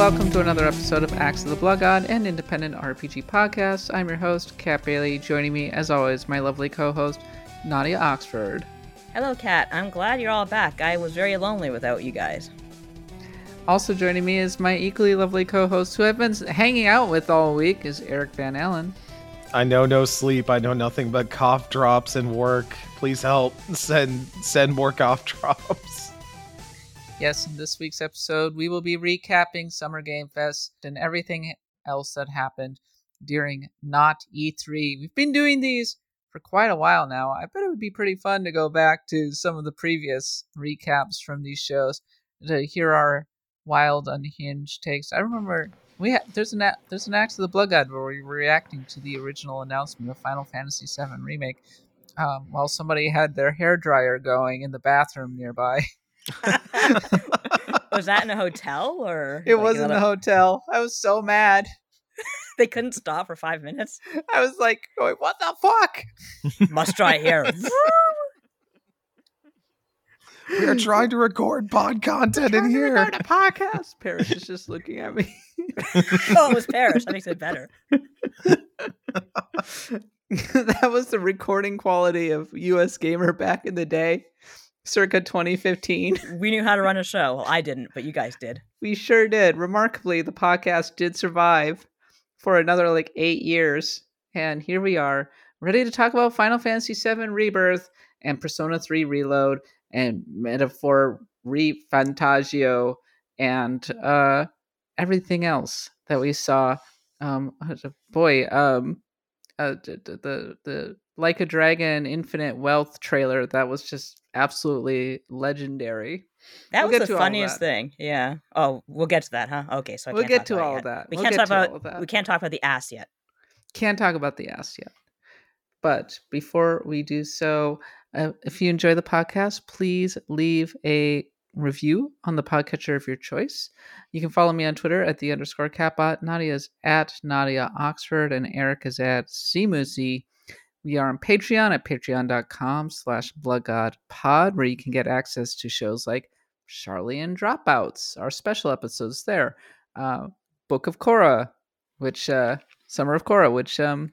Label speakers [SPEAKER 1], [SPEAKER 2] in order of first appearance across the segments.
[SPEAKER 1] welcome to another episode of Axe of the Blood God, an independent RPG podcast. I'm your host, Kat Bailey. Joining me, as always, my lovely co-host, Nadia Oxford.
[SPEAKER 2] Hello, Kat. I'm glad you're all back. I was very lonely without you guys.
[SPEAKER 1] Also joining me is my equally lovely co-host, who I've been hanging out with all week, is Eric Van Allen.
[SPEAKER 3] I know no sleep. I know nothing but cough drops and work. Please help. Send send more cough drops.
[SPEAKER 1] Yes, in this week's episode, we will be recapping Summer Game Fest and everything else that happened during not E3. We've been doing these for quite a while now. I bet it would be pretty fun to go back to some of the previous recaps from these shows to hear our wild, unhinged takes. I remember we ha- there's an a- there's an Axe of the Blood God where we were reacting to the original announcement of Final Fantasy VII remake, um, while somebody had their hair dryer going in the bathroom nearby.
[SPEAKER 2] was that in a hotel or?
[SPEAKER 1] It
[SPEAKER 2] like
[SPEAKER 1] was in
[SPEAKER 2] another-
[SPEAKER 1] the hotel. I was so mad.
[SPEAKER 2] They couldn't stop for five minutes.
[SPEAKER 1] I was like, going, "What the fuck?"
[SPEAKER 2] Must dry hair.
[SPEAKER 3] We are trying to record pod content in
[SPEAKER 1] Trying to
[SPEAKER 3] here.
[SPEAKER 1] record a podcast. Paris is just looking at me.
[SPEAKER 2] oh, it was Paris. That makes it better.
[SPEAKER 1] that was the recording quality of US Gamer back in the day, circa 2015.
[SPEAKER 2] We knew how to run a show. Well, I didn't, but you guys did.
[SPEAKER 1] We sure did. Remarkably, the podcast did survive for another like eight years. And here we are, ready to talk about Final Fantasy VII Rebirth and Persona 3 Reload and Metaphor Re Fantazio and uh, everything else that we saw. Um, boy, um, uh, d- the the Like a Dragon Infinite Wealth trailer that was just absolutely legendary.
[SPEAKER 2] That
[SPEAKER 1] We'll
[SPEAKER 2] was the
[SPEAKER 1] to all of
[SPEAKER 2] funniest thing. Yeah. Oh, we'll get to that, huh? Okay, so I
[SPEAKER 1] We'll
[SPEAKER 2] can't
[SPEAKER 1] get to all of that.
[SPEAKER 2] We
[SPEAKER 1] We'll
[SPEAKER 2] can't
[SPEAKER 1] get
[SPEAKER 2] talk
[SPEAKER 1] to all
[SPEAKER 2] about.
[SPEAKER 1] of that.
[SPEAKER 2] We can't talk about the ass yet.
[SPEAKER 1] can't talk about the ass yet. But before we do so, uh, if you enjoy the podcast, please leave a review on the podcatcher of your choice. You can follow me on Twitter at the underscore katbot. Nadia's at Nadia Oxford, and Eric is at Simusi. We are on Patreon at patreon.com slash bloodgodpod, where you can get access to shows like Charlie and Dropouts, our special episodes there. Uh, Book of Korra, which uh, Summer of Korra, which um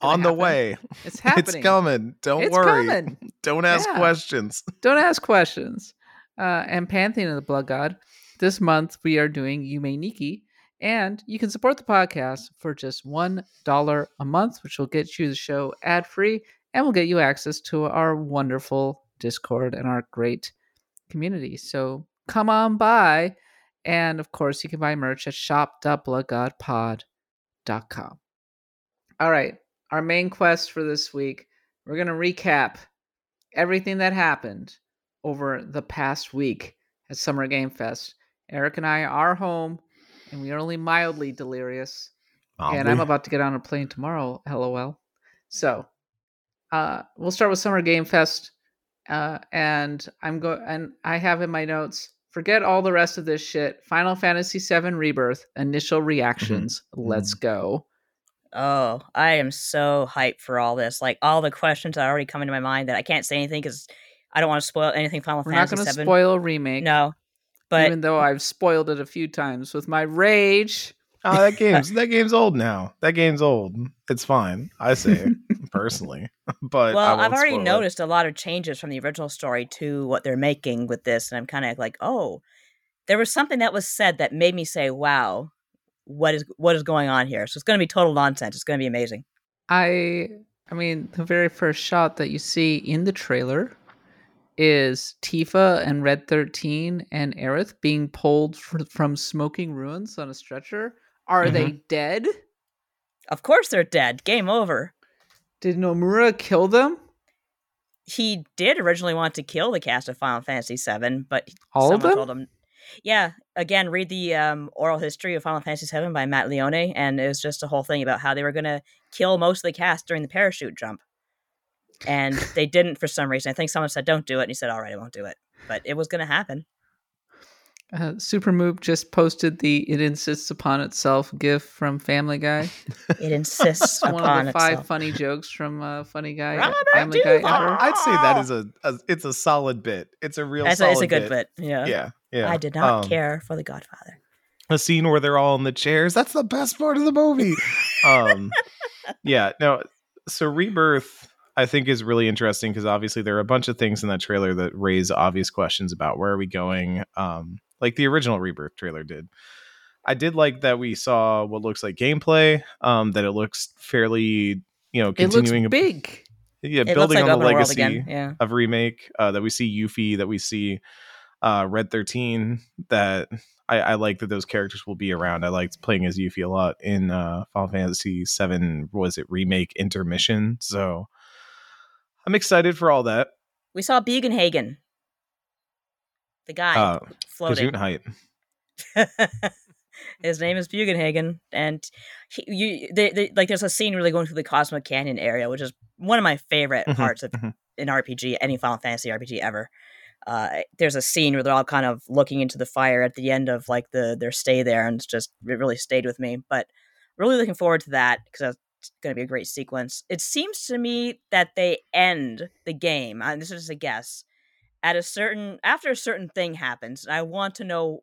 [SPEAKER 3] On the
[SPEAKER 1] happen.
[SPEAKER 3] way.
[SPEAKER 1] It's happening.
[SPEAKER 3] It's coming. Don't
[SPEAKER 1] It's
[SPEAKER 3] worry.
[SPEAKER 1] coming.
[SPEAKER 3] Don't ask
[SPEAKER 1] Yeah.
[SPEAKER 3] questions.
[SPEAKER 1] Don't ask questions. Uh, and Pantheon of the Blood God. This month we are doing Yume Nikki, and you can support the podcast for just one dollar a month, which will get you the show ad free and will get you access to our wonderful Discord and our great community. So come on by, and of course you can buy merch at shop.bloodgodpod.com. All right, our main quest for this week. We're gonna recap everything that happened over the past week at Summer Game Fest. Eric and I are home, and we are only mildly delirious. And I'm about to get on a plane tomorrow. LOL. So, uh, we'll start with Summer Game Fest, uh, and I'm go and I have in my notes. Forget all the rest of this shit. Final Fantasy VII Rebirth initial reactions. Let's go.
[SPEAKER 2] Oh, I am so hyped for all this. Like all the questions that are already coming to my mind that I can't say anything because I don't want to spoil anything. Final
[SPEAKER 1] We're not
[SPEAKER 2] Fantasy
[SPEAKER 1] going to
[SPEAKER 2] VII.
[SPEAKER 1] spoil a remake.
[SPEAKER 2] No, but
[SPEAKER 1] even though I've spoiled it a few times with my rage.
[SPEAKER 3] Oh, that game's that game's old now. That game's old. It's fine. I say personally. But
[SPEAKER 2] well, I've already
[SPEAKER 3] spoil it.
[SPEAKER 2] noticed a lot of changes from the original story to what they're making with this, and I'm kind of like, oh, there was something that was said that made me say, wow, what is what is going on here? So it's going to be total nonsense. It's going to be amazing.
[SPEAKER 1] I I mean, the very first shot that you see in the trailer is Tifa and Red 13 and Aerith being pulled fr- from smoking ruins on a stretcher. Are they dead?
[SPEAKER 2] Of course, they're dead. Game over.
[SPEAKER 1] Did Nomura kill them?
[SPEAKER 2] He did originally want to kill the cast of Final Fantasy VII, but
[SPEAKER 1] All of
[SPEAKER 2] someone
[SPEAKER 1] them?
[SPEAKER 2] told him. Yeah, again, read the um, oral history of Final Fantasy VII by Matt Leone, and it was just a whole thing about how they were going to kill most of the cast during the parachute jump, and they didn't for some reason. I think someone said, "Don't do it," and he said, "All right, I won't do it," but it was going to happen.
[SPEAKER 1] Uh, Supermove just posted the "It insists upon itself" gif from Family Guy.
[SPEAKER 2] It insists
[SPEAKER 1] One
[SPEAKER 2] upon
[SPEAKER 1] of the five
[SPEAKER 2] itself.
[SPEAKER 1] funny jokes from uh, Funny Guy,
[SPEAKER 2] Robert
[SPEAKER 1] Family Guy ever.
[SPEAKER 3] I'd say that is a, a it's a solid bit. It's a real
[SPEAKER 2] That's a, it's a good bit. Yeah.
[SPEAKER 3] Yeah. Yeah.
[SPEAKER 2] I did not
[SPEAKER 3] Um,
[SPEAKER 2] care for the Godfather.
[SPEAKER 3] a scene where they're all in the chairs. That's the best part of the movie. um, yeah, no. So Rebirth, I think, is really interesting because obviously there are a bunch of things in that trailer that raise obvious questions about where are we going. Um, like the original Rebirth trailer did. I did like that we saw what looks like gameplay. Um, that it looks fairly, you know, continuing
[SPEAKER 1] it looks big.
[SPEAKER 3] Yeah,
[SPEAKER 2] It
[SPEAKER 3] building
[SPEAKER 2] like
[SPEAKER 3] on the legacy.
[SPEAKER 2] Yeah.
[SPEAKER 3] of remake. Uh, that we see Yuffie, that we see uh, Red Thirteen. That I, I like that those characters will be around. I liked playing as Yuffie a lot in uh, Final Fantasy Seven. Was it remake intermission? So I'm excited for all that.
[SPEAKER 2] We saw Bugenhagen. The guy
[SPEAKER 3] Uh,
[SPEAKER 2] floating.
[SPEAKER 3] Gesundheit.
[SPEAKER 2] His name is Bugenhagen, and he, you, they, they, like there's a scene really going through the Cosmic Canyon area, which is one of my favorite
[SPEAKER 3] Mhm,
[SPEAKER 2] parts of
[SPEAKER 3] mhm.
[SPEAKER 2] an RPG, any Final Fantasy RPG ever. Uh, there's a scene where they're all kind of looking into the fire at the end of like the their stay there, and it's just it really stayed with me. But really looking forward to that because going to be a great sequence. It seems to me that they end the game, and this is a guess, at a certain after a certain thing happens. And I want to know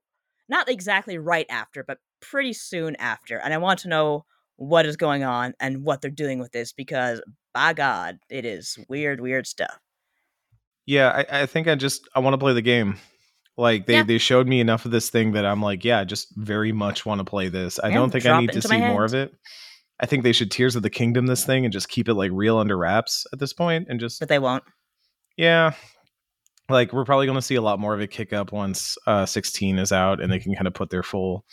[SPEAKER 2] not exactly right after, but pretty soon after. And I want to know what is going on and what they're doing with this because by God, it is weird, weird stuff.
[SPEAKER 3] Yeah, I, I think I just I want to play the game. Like they
[SPEAKER 2] Yeah.
[SPEAKER 3] they showed me enough of this thing that I'm like, yeah, I just very much want to play this. I
[SPEAKER 2] Yeah,
[SPEAKER 3] don't think I need to see more of it. I think they should Tears of the Kingdom this thing and just keep it like real under wraps at this point and just
[SPEAKER 2] But they won't.
[SPEAKER 3] yeah. Like we're probably going to see a lot more of it kick up once uh 16 is out and they can kind of put their full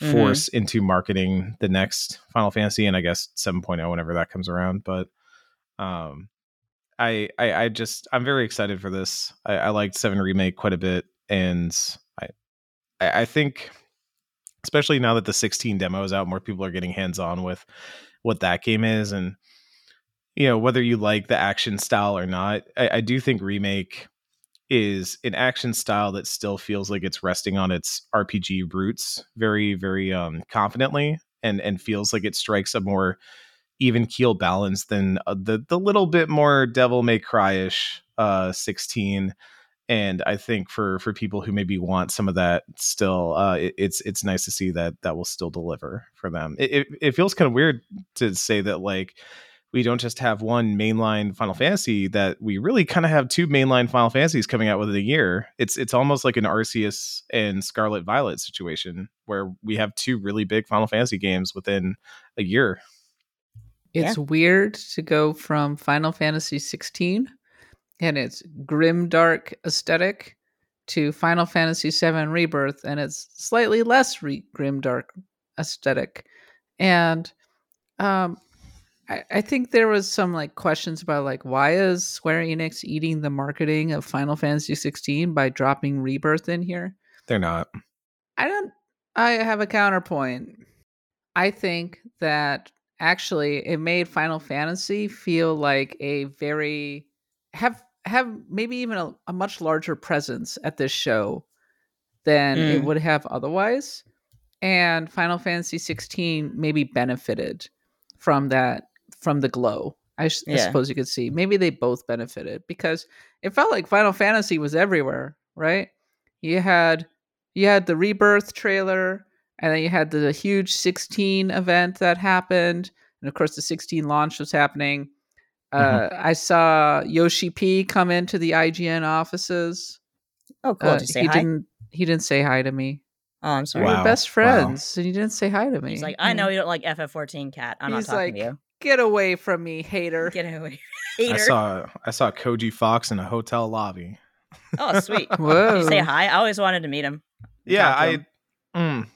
[SPEAKER 2] Mhm.
[SPEAKER 3] force into marketing the next Final Fantasy and I guess 7.0 whenever that comes around, but um I, I I just I'm very excited for this. I, I liked Seven Remake quite a bit, and I I I think especially now that the 16 demo is out, more people are getting hands on with what that game is, and you know whether you like the action style or not. I, I do think Remake is an action style that still feels like it's resting on its RPG roots very very um confidently, and and feels like it strikes a more even keel balance than uh, the the little bit more devil may cry-ish uh 16 and i think for for people who maybe want some of that still uh it, it's it's nice to see that that will still deliver for them. It, it, it feels kind of weird to say that like we don't just have one mainline final fantasy that we really kind of have two mainline final fantasies coming out within a year. It's it's almost like an arceus and scarlet violet situation where we have two really big final fantasy games within a year.
[SPEAKER 1] It's weird to go from Final Fantasy 16 and its grim dark aesthetic to Final Fantasy 7 Rebirth and its slightly less re- grim dark aesthetic. And um I, I think there was some like questions about like why is Square Enix eating the marketing of Final Fantasy 16 by dropping Rebirth in here?
[SPEAKER 3] they're not
[SPEAKER 1] I don't. I have a counterpoint. I think that actually it made Final Fantasy feel like a very have have maybe even a, a much larger presence at this show than it
[SPEAKER 2] Mm.
[SPEAKER 1] would have otherwise. And Final Fantasy 16 maybe benefited from that from the glow. I
[SPEAKER 2] Yeah.
[SPEAKER 1] suppose you could see. Maybe they both benefited because it felt like Final Fantasy was everywhere, right? You had you had the rebirth trailer and then you had the huge 16 event that happened and of course the 16 launch was happening uh, i saw yoshi p come into the ign offices
[SPEAKER 2] Oh, cool.
[SPEAKER 1] Uh,
[SPEAKER 2] Did you say
[SPEAKER 1] he
[SPEAKER 2] hi?
[SPEAKER 1] didn't he didn't say hi to me
[SPEAKER 2] Oh, I'm sorry.
[SPEAKER 1] we
[SPEAKER 3] Wow.
[SPEAKER 1] were best
[SPEAKER 3] Wow.
[SPEAKER 1] friends and he didn't say hi to me
[SPEAKER 2] He's like, I know you don't like FF14 cat. I'm
[SPEAKER 1] He's
[SPEAKER 2] not talking
[SPEAKER 1] like,
[SPEAKER 2] to you.
[SPEAKER 1] get away from me hater
[SPEAKER 2] Get away. hater.
[SPEAKER 3] I
[SPEAKER 2] Hater.
[SPEAKER 3] saw I saw Koji Fox in a hotel lobby.
[SPEAKER 2] Oh, sweet.
[SPEAKER 1] Whoa.
[SPEAKER 2] Did you say hi? I always wanted to meet him.
[SPEAKER 3] Yeah, I
[SPEAKER 2] him.
[SPEAKER 3] mm,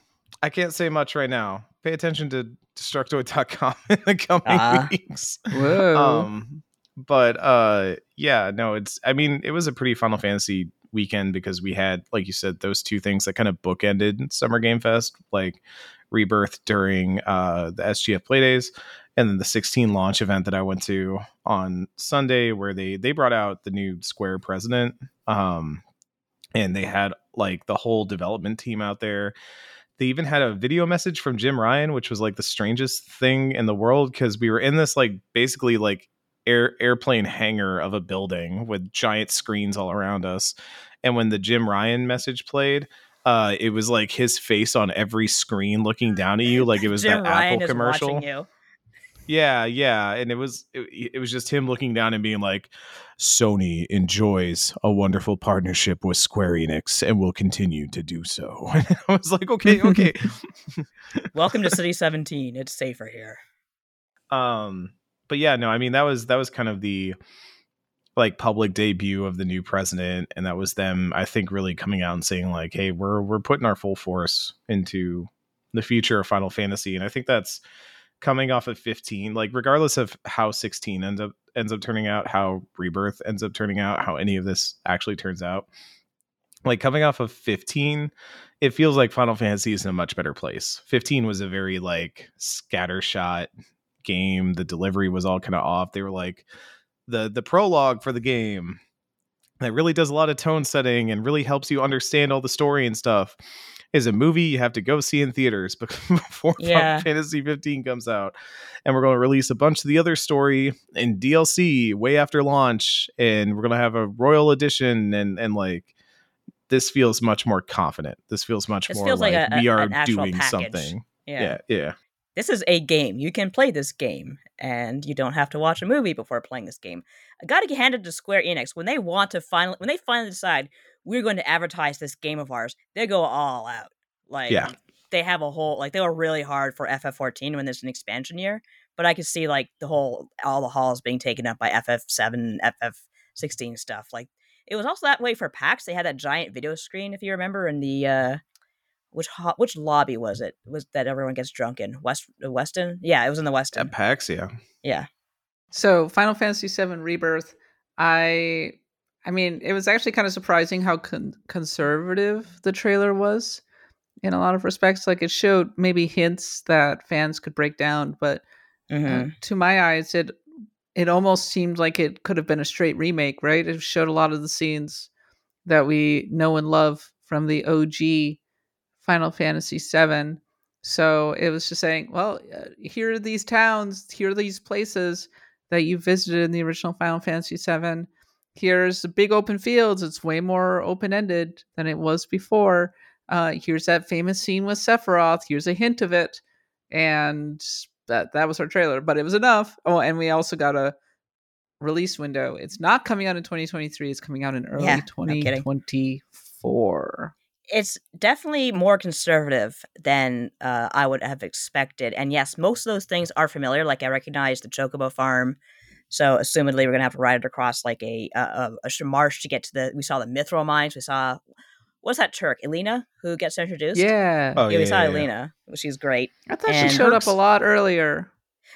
[SPEAKER 3] I can't say much right now. Pay attention to Destructoid.com in the coming
[SPEAKER 2] Ah.
[SPEAKER 3] weeks.
[SPEAKER 1] Whoa.
[SPEAKER 3] Um, but uh, yeah, no, it's. I mean, it was a pretty Final Fantasy weekend because we had, like you said, those two things that kind of bookended Summer Game Fest, like Rebirth during uh the SGF Playdays, and then the 16 launch event that I went to on Sunday, where they they brought out the new Square president, um, and they had like the whole development team out there. They even had a video message from Jim Ryan, which was like the strangest thing in the world because we were in this like basically like air airplane hangar of a building with giant screens all around us. And when the Jim Ryan message played, uh, it was like his face on every screen looking down at you, like it was
[SPEAKER 2] Jim
[SPEAKER 3] that
[SPEAKER 2] Ryan
[SPEAKER 3] Apple commercial. Yeah, yeah, and it was it, it was just him looking down and being like, "Sony enjoys a wonderful partnership with Square Enix and will continue to do so." And I was like, "Okay, okay."
[SPEAKER 2] Welcome to City 17. It's safer here.
[SPEAKER 3] um, but yeah, no, I mean that was that was kind of the like public debut of the new president, and that was them, I think, really coming out and saying like, "Hey, we're we're putting our full force into the future of Final Fantasy," and I think that's coming off of 15 like regardless of how 16 ends up ends up turning out how rebirth ends up turning out how any of this actually turns out like coming off of 15 it feels like final fantasy is in a much better place. 15 was a very like scattershot game. The delivery was all kind of off. They were like the the prologue for the game that really does a lot of tone setting and really helps you understand all the story and stuff is a movie you have to go see in theaters before
[SPEAKER 2] Yeah.
[SPEAKER 3] Final Fantasy 15 comes out. And we're going to release a bunch of the other story in DLC way after launch. And we're going to have a Royal Edition. And, and like, this feels much more confident. This feels much
[SPEAKER 2] This
[SPEAKER 3] more
[SPEAKER 2] feels like
[SPEAKER 3] like,
[SPEAKER 2] a-
[SPEAKER 3] we are doing
[SPEAKER 2] package.
[SPEAKER 3] something.
[SPEAKER 2] Yeah.
[SPEAKER 3] Yeah. Yeah.
[SPEAKER 2] This is a game. You can play this game, and you don't have to watch a movie before playing this game. I got to hand it to Square Enix when they want to finally, when they finally decide we're going to advertise this game of ours. They go all out. Like,
[SPEAKER 3] Yeah.
[SPEAKER 2] they have a whole like they were really hard for FF14 when there's an expansion year, but I could see like the whole all the halls being taken up by FF7 and FF16 stuff. Like it was also that way for PAX. They had that giant video screen, if you remember, in the uh which ho- which lobby was it? Was that everyone gets drunk in West uh, Westin? Yeah, it was in the Westin.
[SPEAKER 3] At PAX, yeah.
[SPEAKER 2] Yeah,
[SPEAKER 1] So Final Fantasy VII Rebirth, I, I mean, it was actually kind of surprising how con- conservative the trailer was, in a lot of respects. Like it showed maybe hints that fans could break down, but uh,
[SPEAKER 2] hmm
[SPEAKER 1] to my eyes, it it almost seemed like it could have been a straight remake. Right? It showed a lot of the scenes that we know and love from the OG Final Fantasy VII. So it was just saying, well, uh, here are these towns, here are these places that you visited in the original Final Fantasy VII. Here's the big open fields. It's way more open ended than it was before. Uh, here's that famous scene with Sephiroth. Here's a hint of it, and that that was our trailer. But it was enough. Oh, and we also got a release window. It's not coming out in 2023. It's coming out in early
[SPEAKER 2] Yeah, no
[SPEAKER 1] 2024.
[SPEAKER 2] it's definitely more conservative than uh, I would have expected. And yes, most of those things are familiar. Like I recognize the Chocobo farm. So, assumedly, we're gonna have to ride it across like a a, a, a marsh to get to the. We saw the Mithril mines. We saw what's that Turk, Elena, who gets introduced.
[SPEAKER 1] Yeah.
[SPEAKER 3] Oh,
[SPEAKER 2] yeah, we
[SPEAKER 3] yeah,
[SPEAKER 2] saw
[SPEAKER 3] yeah, yeah.
[SPEAKER 2] Elena. She's great.
[SPEAKER 1] I thought
[SPEAKER 2] and
[SPEAKER 1] she showed
[SPEAKER 3] Herc's-
[SPEAKER 1] up a lot earlier.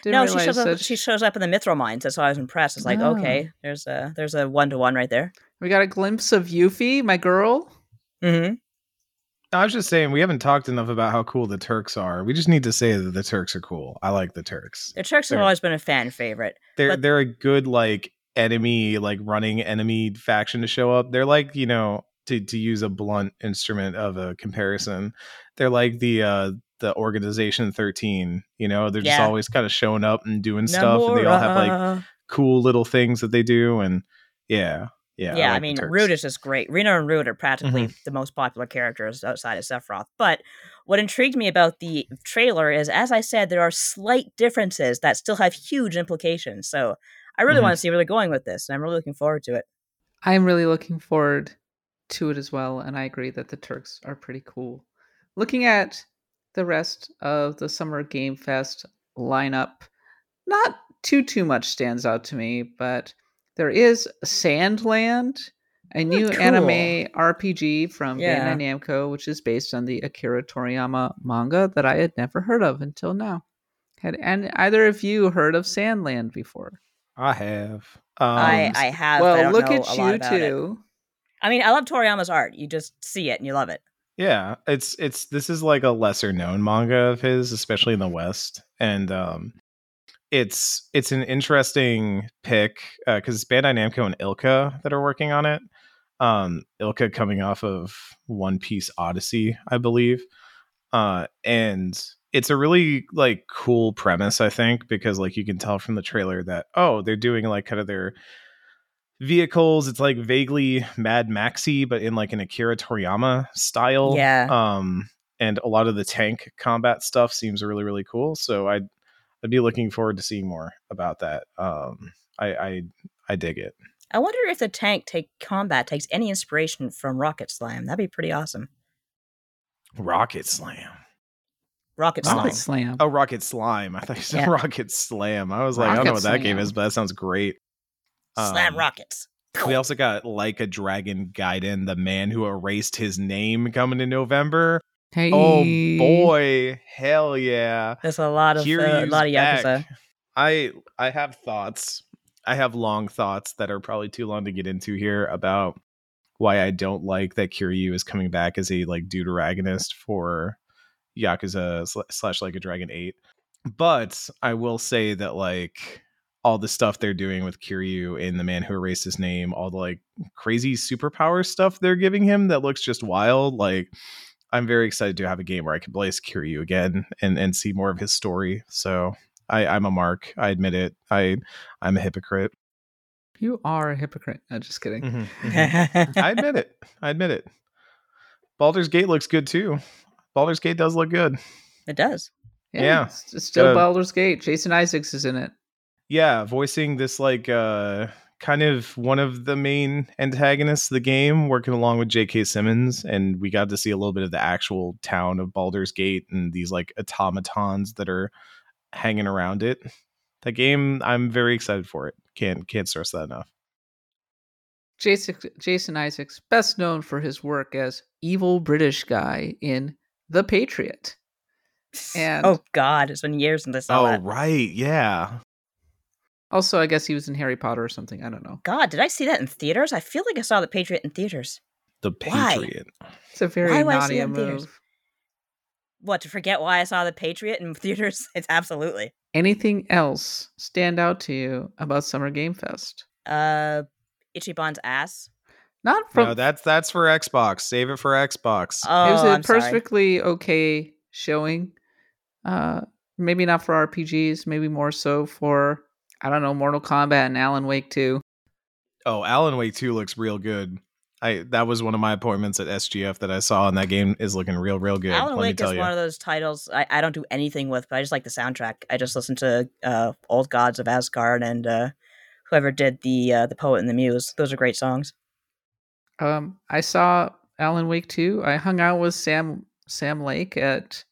[SPEAKER 1] Didn't
[SPEAKER 2] no, she shows up.
[SPEAKER 1] that
[SPEAKER 2] She shows up in the Mithril mines. That's why I was impressed. It's like,
[SPEAKER 1] Oh.
[SPEAKER 2] okay, there's a there's a one to one right there.
[SPEAKER 1] We got a glimpse of Yuffie, my girl.
[SPEAKER 2] Mm-hmm.
[SPEAKER 3] I was just saying we haven't talked enough about how cool the Turks are. We just need to say that the Turks are cool. I like the Turks.
[SPEAKER 2] The Turks have always been a fan favorite.
[SPEAKER 3] They're
[SPEAKER 2] But-
[SPEAKER 3] they're a good like enemy, like running enemy faction to show up. They're like, you know, to to use a blunt instrument of a comparison, they're like the uh the organization 13, you know, they're just
[SPEAKER 2] Yeah.
[SPEAKER 3] always kind of showing up and doing stuff and they all have like cool little things that they do and yeah. Yeah.
[SPEAKER 2] yeah, I,
[SPEAKER 3] like the
[SPEAKER 2] mean,
[SPEAKER 3] Turks.
[SPEAKER 2] Rude is just great. Reno and Rude are practically
[SPEAKER 3] Mm-hmm.
[SPEAKER 2] the most popular characters outside of Sephiroth. But what intrigued me about the trailer is, as I said, there are slight differences that still have huge implications. So I really
[SPEAKER 3] Mhm.
[SPEAKER 2] want to see where they're going with this, and I'm really looking forward to it.
[SPEAKER 1] I'm really looking forward to it as well, and I agree that the Turks are pretty cool. Looking at the rest of the Summer Game Fest lineup, not too too much stands out to me, but there is Sandland, a new
[SPEAKER 2] cool.
[SPEAKER 1] anime RPG from
[SPEAKER 2] Yeah.
[SPEAKER 1] Bandai Namco, which is based on the Akira Toriyama manga that I had never heard of until now. Had and either of you heard of Sandland before?
[SPEAKER 3] I have. Um,
[SPEAKER 2] I, I have. but I
[SPEAKER 1] well,
[SPEAKER 2] don't
[SPEAKER 1] look
[SPEAKER 2] know
[SPEAKER 1] at
[SPEAKER 2] a
[SPEAKER 1] you
[SPEAKER 2] about it.
[SPEAKER 1] two.
[SPEAKER 2] I mean, I love Toriyama's art. You just see it and you love it.
[SPEAKER 3] Yeah, it's it's this is like a lesser known manga of his, especially in the West, and um, it's it's an interesting pick because it's Bandai Namco and ILCA that are working on it. Um, ILCA coming off of One Piece Odyssey, I believe, uh, and it's a really like cool premise, I think, because like you can tell from the trailer that oh, they're doing like kind of their vehicles. It's like vaguely Mad Maxy, but in like an Akira Toriyama style.
[SPEAKER 2] Yeah.
[SPEAKER 3] Um, and a lot of the tank combat stuff seems really really cool. So I'd I'd be looking forward to seeing more about that. Um, I I, I dig it.
[SPEAKER 2] I wonder if the tank take combat takes any inspiration from Rocket Slam. That'd be pretty awesome.
[SPEAKER 3] Rocket Slam.
[SPEAKER 2] Rocket. Slime.
[SPEAKER 1] Rocket Slam.
[SPEAKER 3] Oh, Rocket Slime. I thought you said
[SPEAKER 2] Yeah.
[SPEAKER 3] Rocket Slam. I was like, I don't know what that game is, but that sounds great.
[SPEAKER 2] Slam
[SPEAKER 3] Um,
[SPEAKER 2] rockets.
[SPEAKER 3] We also got like a Dragon Gaiden, the man who erased his name coming in November.
[SPEAKER 1] Hey.
[SPEAKER 3] Oh boy, hell yeah.
[SPEAKER 2] There's a lot of uh, a lot of yakuza.
[SPEAKER 3] back. I I have thoughts. I have long thoughts that are probably too long to get into here about why I don't like that Kiryu is coming back as a like deuteragonist for Yakuza slash like a Dragon Eight. But I will say that like all the stuff they're doing with Kiryu in the man who erased his name, all the like crazy superpower stuff they're giving him that looks just wild. Like I'm very excited to have a game where I can play as Kiryu again and and see more of his story. So I, I'm a mark. I admit it. I I'm a hypocrite.
[SPEAKER 1] You are a hypocrite. No, just kidding.
[SPEAKER 3] Mm-hmm. I admit it. I admit it. Baldur's Gate looks good too. Baldur's Gate does look good.
[SPEAKER 2] it does.
[SPEAKER 3] Yeah.
[SPEAKER 1] It's, it's still
[SPEAKER 3] Uh,
[SPEAKER 1] Baldur's Gate. Jason Isaacs is in it.
[SPEAKER 3] Yeah, voicing this like uh kind of one of the main antagonists of the game, working along with J.K. Simmons, and we got to see a little bit of the actual town of Baldur's Gate and these like automatons that are hanging around it. The game, I'm very excited for it. Can't can't stress that enough.
[SPEAKER 1] Jason, Jason Isaacs, best known for his work as evil British guy in The Patriot. And
[SPEAKER 2] oh God, it's been years since I saw
[SPEAKER 3] Oh
[SPEAKER 2] that.
[SPEAKER 3] right, yeah.
[SPEAKER 1] Also, I guess he was in Harry Potter or something. I don't know.
[SPEAKER 2] God, did I see that in theaters? I feel like I saw the Patriot in theaters.
[SPEAKER 3] The Patriot.
[SPEAKER 2] Why?
[SPEAKER 3] Patriot.
[SPEAKER 1] It's a very
[SPEAKER 2] Why do I see it
[SPEAKER 1] Nadia
[SPEAKER 2] in theaters?
[SPEAKER 1] move.
[SPEAKER 2] What to forget why I saw the Patriot in theaters? It's absolutely.
[SPEAKER 1] Anything else stand out to you about Summer Game Fest?
[SPEAKER 2] Uh, Ichiban's ass.
[SPEAKER 1] Not from
[SPEAKER 3] no, that's that's for Xbox. Save it for Xbox.
[SPEAKER 2] Oh,
[SPEAKER 1] it was a
[SPEAKER 2] I'm sorry.
[SPEAKER 1] perfectly okay showing. Uh, maybe not for RPGs, maybe more so for I don't know Mortal Kombat and Alan Wake 2.
[SPEAKER 3] Oh, Alan Wake 2 looks real good. I that was one of my appointments at SGF that I saw, and that game is looking real, real good.
[SPEAKER 2] Alan
[SPEAKER 3] let me
[SPEAKER 2] Wake
[SPEAKER 3] tell
[SPEAKER 2] is
[SPEAKER 3] you.
[SPEAKER 2] one of those titles I, I don't do anything with, but I just like the soundtrack. I just listen to uh, Old Gods of Asgard and uh, whoever did the uh, the Poet and the Muse. Those are great songs.
[SPEAKER 1] Um, I saw Alan Wake 2. I hung out with Sam Sam Lake at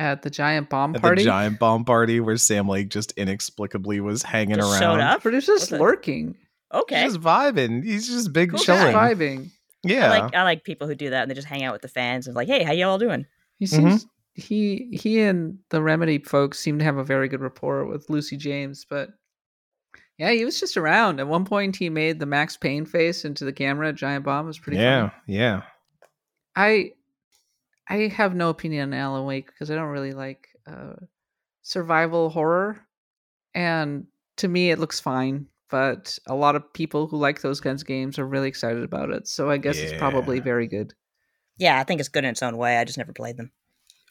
[SPEAKER 1] at the Giant Bomb
[SPEAKER 3] At
[SPEAKER 1] Party.
[SPEAKER 3] the giant bomb party where Sam Lake just inexplicably was hanging
[SPEAKER 2] Just
[SPEAKER 3] around.
[SPEAKER 2] showed up?
[SPEAKER 1] But it's just
[SPEAKER 2] Okay.
[SPEAKER 1] lurking.
[SPEAKER 2] Okay,
[SPEAKER 3] He's just vibing. He's just big
[SPEAKER 2] Cool
[SPEAKER 3] chilling.
[SPEAKER 2] guy.
[SPEAKER 1] vibing.
[SPEAKER 3] Yeah.
[SPEAKER 2] I like I like people who do that and they just hang out with the fans and like, hey, how y'all doing?
[SPEAKER 1] He
[SPEAKER 3] Mm-hmm.
[SPEAKER 1] seems he he and the Remedy folks seem to have a very good rapport with Lucy James, but yeah, he was just around. At one point, he made the Max Payne face into the camera. Giant Bomb It was pretty.
[SPEAKER 3] yeah,
[SPEAKER 1] funny.
[SPEAKER 3] yeah.
[SPEAKER 1] I I have no opinion on Alan Wake because I don't really like uh, survival horror, and to me, it looks fine. But a lot of people who like those kinds of games are really excited about it, so I guess it's probably very good.
[SPEAKER 2] Yeah, I think it's good in its own way. I just never played them.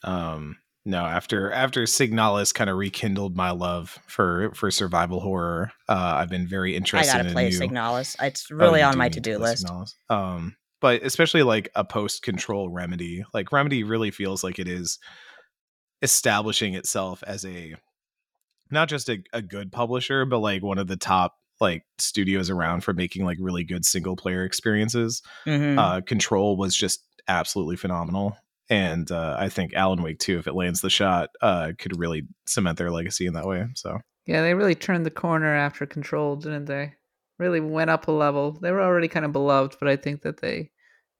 [SPEAKER 3] Um no, after after Signalis kind of rekindled my love for for survival horror, uh I've been very interested.
[SPEAKER 2] I gotta
[SPEAKER 3] in
[SPEAKER 2] play
[SPEAKER 3] new
[SPEAKER 2] Signalis. It's
[SPEAKER 3] Oh,
[SPEAKER 2] really
[SPEAKER 3] you
[SPEAKER 2] on my to
[SPEAKER 3] to
[SPEAKER 2] do list.
[SPEAKER 3] Signalis. Um, but especially like a post control remedy. Like remedy really feels like it is establishing itself as a not just a, a good publisher, but like one of the top like studios around for making like really good single player experiences.
[SPEAKER 2] Mhm.
[SPEAKER 3] Uh, control was just absolutely phenomenal. And uh, I think Alan Wake too if it lands the shot, uh, could really cement their legacy in that way. So
[SPEAKER 1] Yeah, they really turned the corner after Control, didn't they? Really went up a level. They were already kind of beloved, but I think that they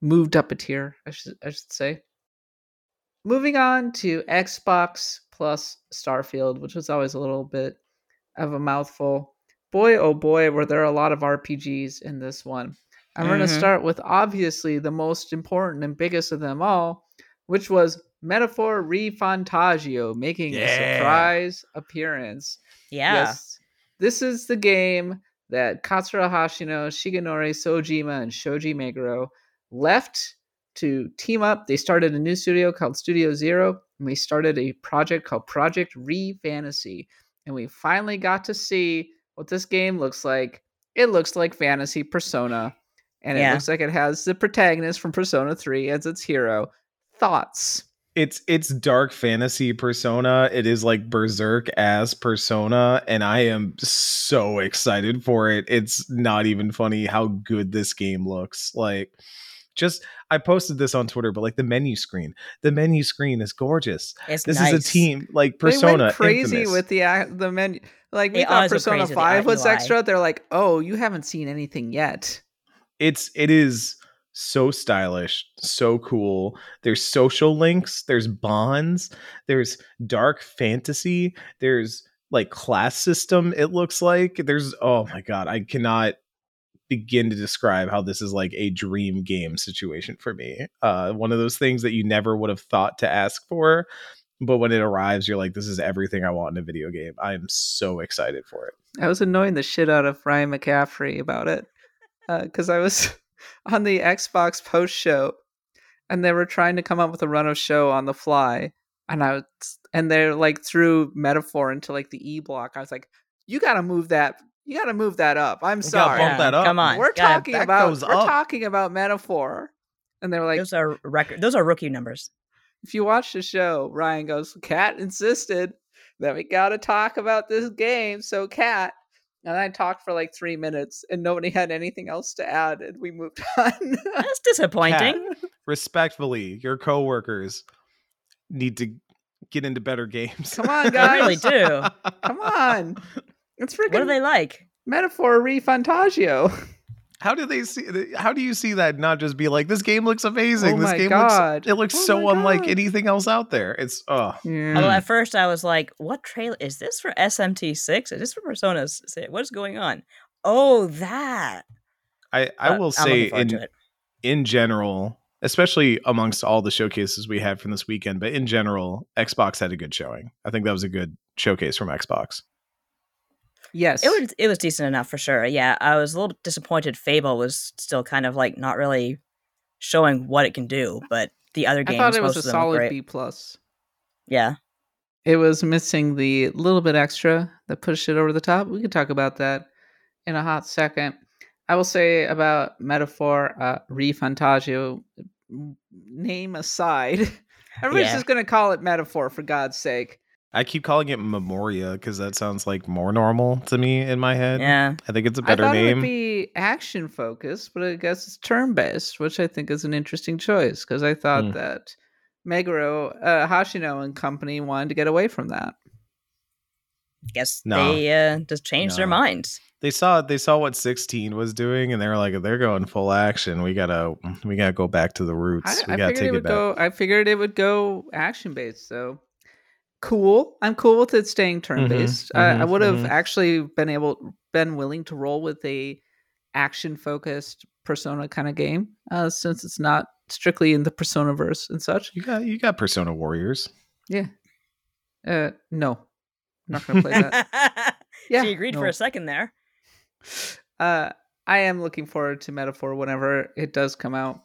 [SPEAKER 1] moved up a tier. I should I should say. Moving on to Xbox plus Starfield, which was always a little bit of a mouthful. Boy, oh boy, were there a lot of RPGs in this one. I'm going to
[SPEAKER 2] mm-hmm.
[SPEAKER 1] start with obviously the most important and biggest of them all, which was Metaphor ReFantazio making a surprise appearance.
[SPEAKER 2] yeah.
[SPEAKER 1] Yes. This is the game that Katsura Hashino, Shigenori Soejima, and Shoji Meguro left to team up. They started a new studio called Studio Zero, and we started a project called Project Re Fantasy. And we finally got to see what this game looks like it looks like fantasy Persona, and it looks like it has the protagonist from Persona 3 as its hero. Thoughts?
[SPEAKER 3] It's it's dark fantasy persona it is like berserk as persona and i am so excited for it it's not even funny how good this game looks like just i posted this on twitter but like the menu screen the menu screen is gorgeous
[SPEAKER 2] It's
[SPEAKER 3] this
[SPEAKER 2] nice.
[SPEAKER 3] is a team like
[SPEAKER 1] they
[SPEAKER 3] persona
[SPEAKER 1] went crazy
[SPEAKER 3] Infamous.
[SPEAKER 1] with the the menu. Like we
[SPEAKER 2] They
[SPEAKER 1] thought Persona
[SPEAKER 2] crazy with the
[SPEAKER 1] 5 was extra. They're like, oh, you haven't seen anything yet.
[SPEAKER 3] it's it is so stylish so cool. There's social links there's bonds there's dark fantasy there's like class system it looks like. There's oh my god i cannot begin to describe how this is like a dream game situation for me. Uh one of those things that you never would have thought to ask for but when it arrives you're like this is everything i want in a video game. I am so excited for it.
[SPEAKER 1] I was annoying the shit out of Ryan McCaffrey about it because I was on the Xbox post show and they were trying to come up with a run of show on the fly, and I was and they're like threw metaphor into like the E block. I was like, you got to move that. You got to move that up. I'm
[SPEAKER 3] gotta
[SPEAKER 1] sorry.
[SPEAKER 3] bump that up.
[SPEAKER 2] Come on.
[SPEAKER 1] We're
[SPEAKER 2] gotta-
[SPEAKER 1] talking about
[SPEAKER 3] goes
[SPEAKER 1] we're
[SPEAKER 3] up.
[SPEAKER 1] talking about metaphor, and they were like,
[SPEAKER 2] those are record. Those are rookie numbers.
[SPEAKER 1] if you watch the show, Ryan goes, Cat insisted that we got to talk about this game. So, Cat, and I talked for like three minutes and nobody had anything else to add, and we moved on.
[SPEAKER 2] That's disappointing.
[SPEAKER 3] respectfully your coworkers need to get into better games
[SPEAKER 1] Come on,
[SPEAKER 2] They
[SPEAKER 1] guys.
[SPEAKER 2] really do.
[SPEAKER 1] Come on. It's freaking
[SPEAKER 2] What are they like?
[SPEAKER 1] metaphor ReFantazio.
[SPEAKER 3] how do they see how do you see that not just be like this game looks amazing
[SPEAKER 1] Oh
[SPEAKER 3] this
[SPEAKER 1] my
[SPEAKER 3] game
[SPEAKER 1] God.
[SPEAKER 3] looks it looks
[SPEAKER 1] Oh
[SPEAKER 3] so unlike
[SPEAKER 1] God.
[SPEAKER 3] anything else out there it's oh
[SPEAKER 1] Yeah.
[SPEAKER 2] Although at first I was like, "What trailer is this for? SMT six? Is this for Persona? Six? What's going on?" Oh, that.
[SPEAKER 3] i i
[SPEAKER 2] But
[SPEAKER 3] will say in in general especially amongst all the showcases we had from this weekend but in general xbox had a good showing i think that was a good showcase from xbox
[SPEAKER 1] yes.
[SPEAKER 2] It was it was decent enough for sure. Yeah, I was a little disappointed. Fable was still kind of like not really showing what it can do, but the other games, I
[SPEAKER 1] thought it was a
[SPEAKER 2] of them were
[SPEAKER 1] solid. B plus.
[SPEAKER 2] Yeah,
[SPEAKER 1] It was missing the little bit extra that pushed it over the top. We could talk about that in a hot second. I will say about metaphor, uh, ReFantazio, name aside. Everybody's
[SPEAKER 2] Yeah.
[SPEAKER 1] just going to call it metaphor for God's sake.
[SPEAKER 3] I keep calling it memoria because that sounds like more normal to me in my head
[SPEAKER 2] yeah.
[SPEAKER 3] i think it's a better
[SPEAKER 1] thought it
[SPEAKER 3] name
[SPEAKER 1] would be action focused, but I guess it's turn based, which I think is an interesting choice because I thought
[SPEAKER 3] Hmm.
[SPEAKER 1] that Meguro, uh, Hashino and company wanted to get away from that.
[SPEAKER 2] Guess
[SPEAKER 3] No.
[SPEAKER 2] they uh, just changed their
[SPEAKER 3] No.
[SPEAKER 2] minds.
[SPEAKER 3] they saw they saw what 16 was doing and they were like they're going full action we gotta we gotta go back to the
[SPEAKER 1] I,
[SPEAKER 3] roots we
[SPEAKER 1] I
[SPEAKER 3] gotta
[SPEAKER 1] figured
[SPEAKER 3] take
[SPEAKER 1] it
[SPEAKER 3] it
[SPEAKER 1] would
[SPEAKER 3] back
[SPEAKER 1] go. I figured it would go action based. So cool. I'm cool with it staying turn based. I, I
[SPEAKER 3] mhm,
[SPEAKER 1] would have
[SPEAKER 3] mhm.
[SPEAKER 1] actually been able, been willing to roll with a action focused Persona kind of game, uh, since it's not strictly in the Persona verse and such.
[SPEAKER 3] you got you got persona warriors
[SPEAKER 1] Yeah. Uh, no, I'm not gonna play that. Yeah,
[SPEAKER 2] she agreed for a second there.
[SPEAKER 1] Uh, I am looking forward to Metaphor whenever it does come out.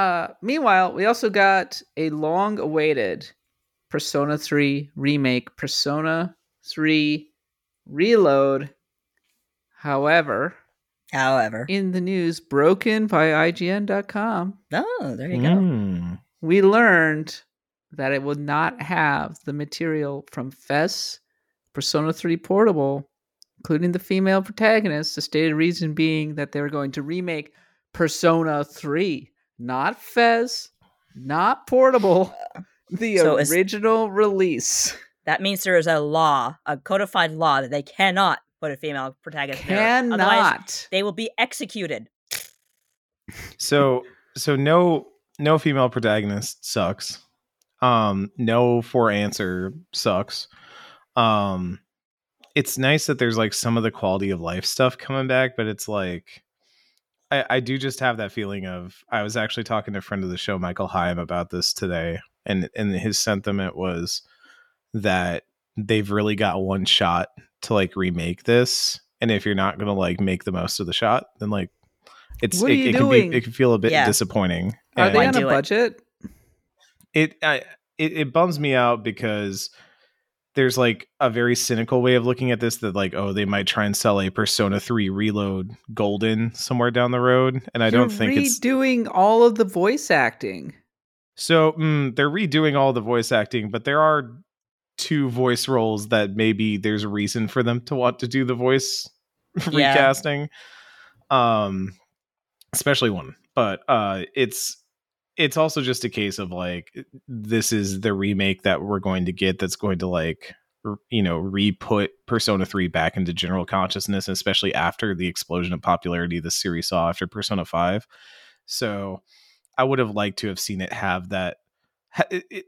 [SPEAKER 1] Uh, meanwhile, we also got a long-awaited Persona 3 remake, Persona 3 Reload. However,
[SPEAKER 2] However,
[SPEAKER 1] in the news broken by IGN.com,
[SPEAKER 2] oh, there you go.
[SPEAKER 3] Mm.
[SPEAKER 1] we learned that it would not have the material from FES, Persona 3 Portable, including the female protagonist. The stated reason being that they were going to remake Persona 3, not FES, not Portable, the
[SPEAKER 2] So
[SPEAKER 1] original release.
[SPEAKER 2] That means there is a law, a codified law, that they cannot put a female protagonist. there. Otherwise,
[SPEAKER 1] Cannot.
[SPEAKER 2] they will be executed.
[SPEAKER 3] So so no no female protagonist sucks. Um no for answer sucks. Um it's nice that there's like some of the quality of life stuff coming back, but it's like I, I do just have that feeling of I was actually talking to a friend of the show, Michael Higham, about this today, and and his sentiment was that they've really got one shot to like remake this, and if you're not gonna like make the most of the shot, then like it's it, it can be it can feel a bit
[SPEAKER 2] Yeah.
[SPEAKER 3] disappointing.
[SPEAKER 1] Are
[SPEAKER 3] And
[SPEAKER 1] they on a budget?
[SPEAKER 3] it, I, it it bums me out because there's like a very cynical way of looking at this that like oh they might try and sell a persona 3 reload golden somewhere down the road and i
[SPEAKER 1] You're
[SPEAKER 3] don't think it's
[SPEAKER 1] redoing all of the voice acting.
[SPEAKER 3] so mm, they're redoing all the voice acting but there are two voice roles that maybe there's a reason for them to want to do the voice
[SPEAKER 2] Yeah.
[SPEAKER 3] recasting um especially one but uh it's it's also just a case of like eh, this is the remake that we're going to get that's going to like you know re-put persona 3 back into general consciousness especially after the explosion of popularity the series saw after persona 5 so i would have liked to have seen it have that it, it,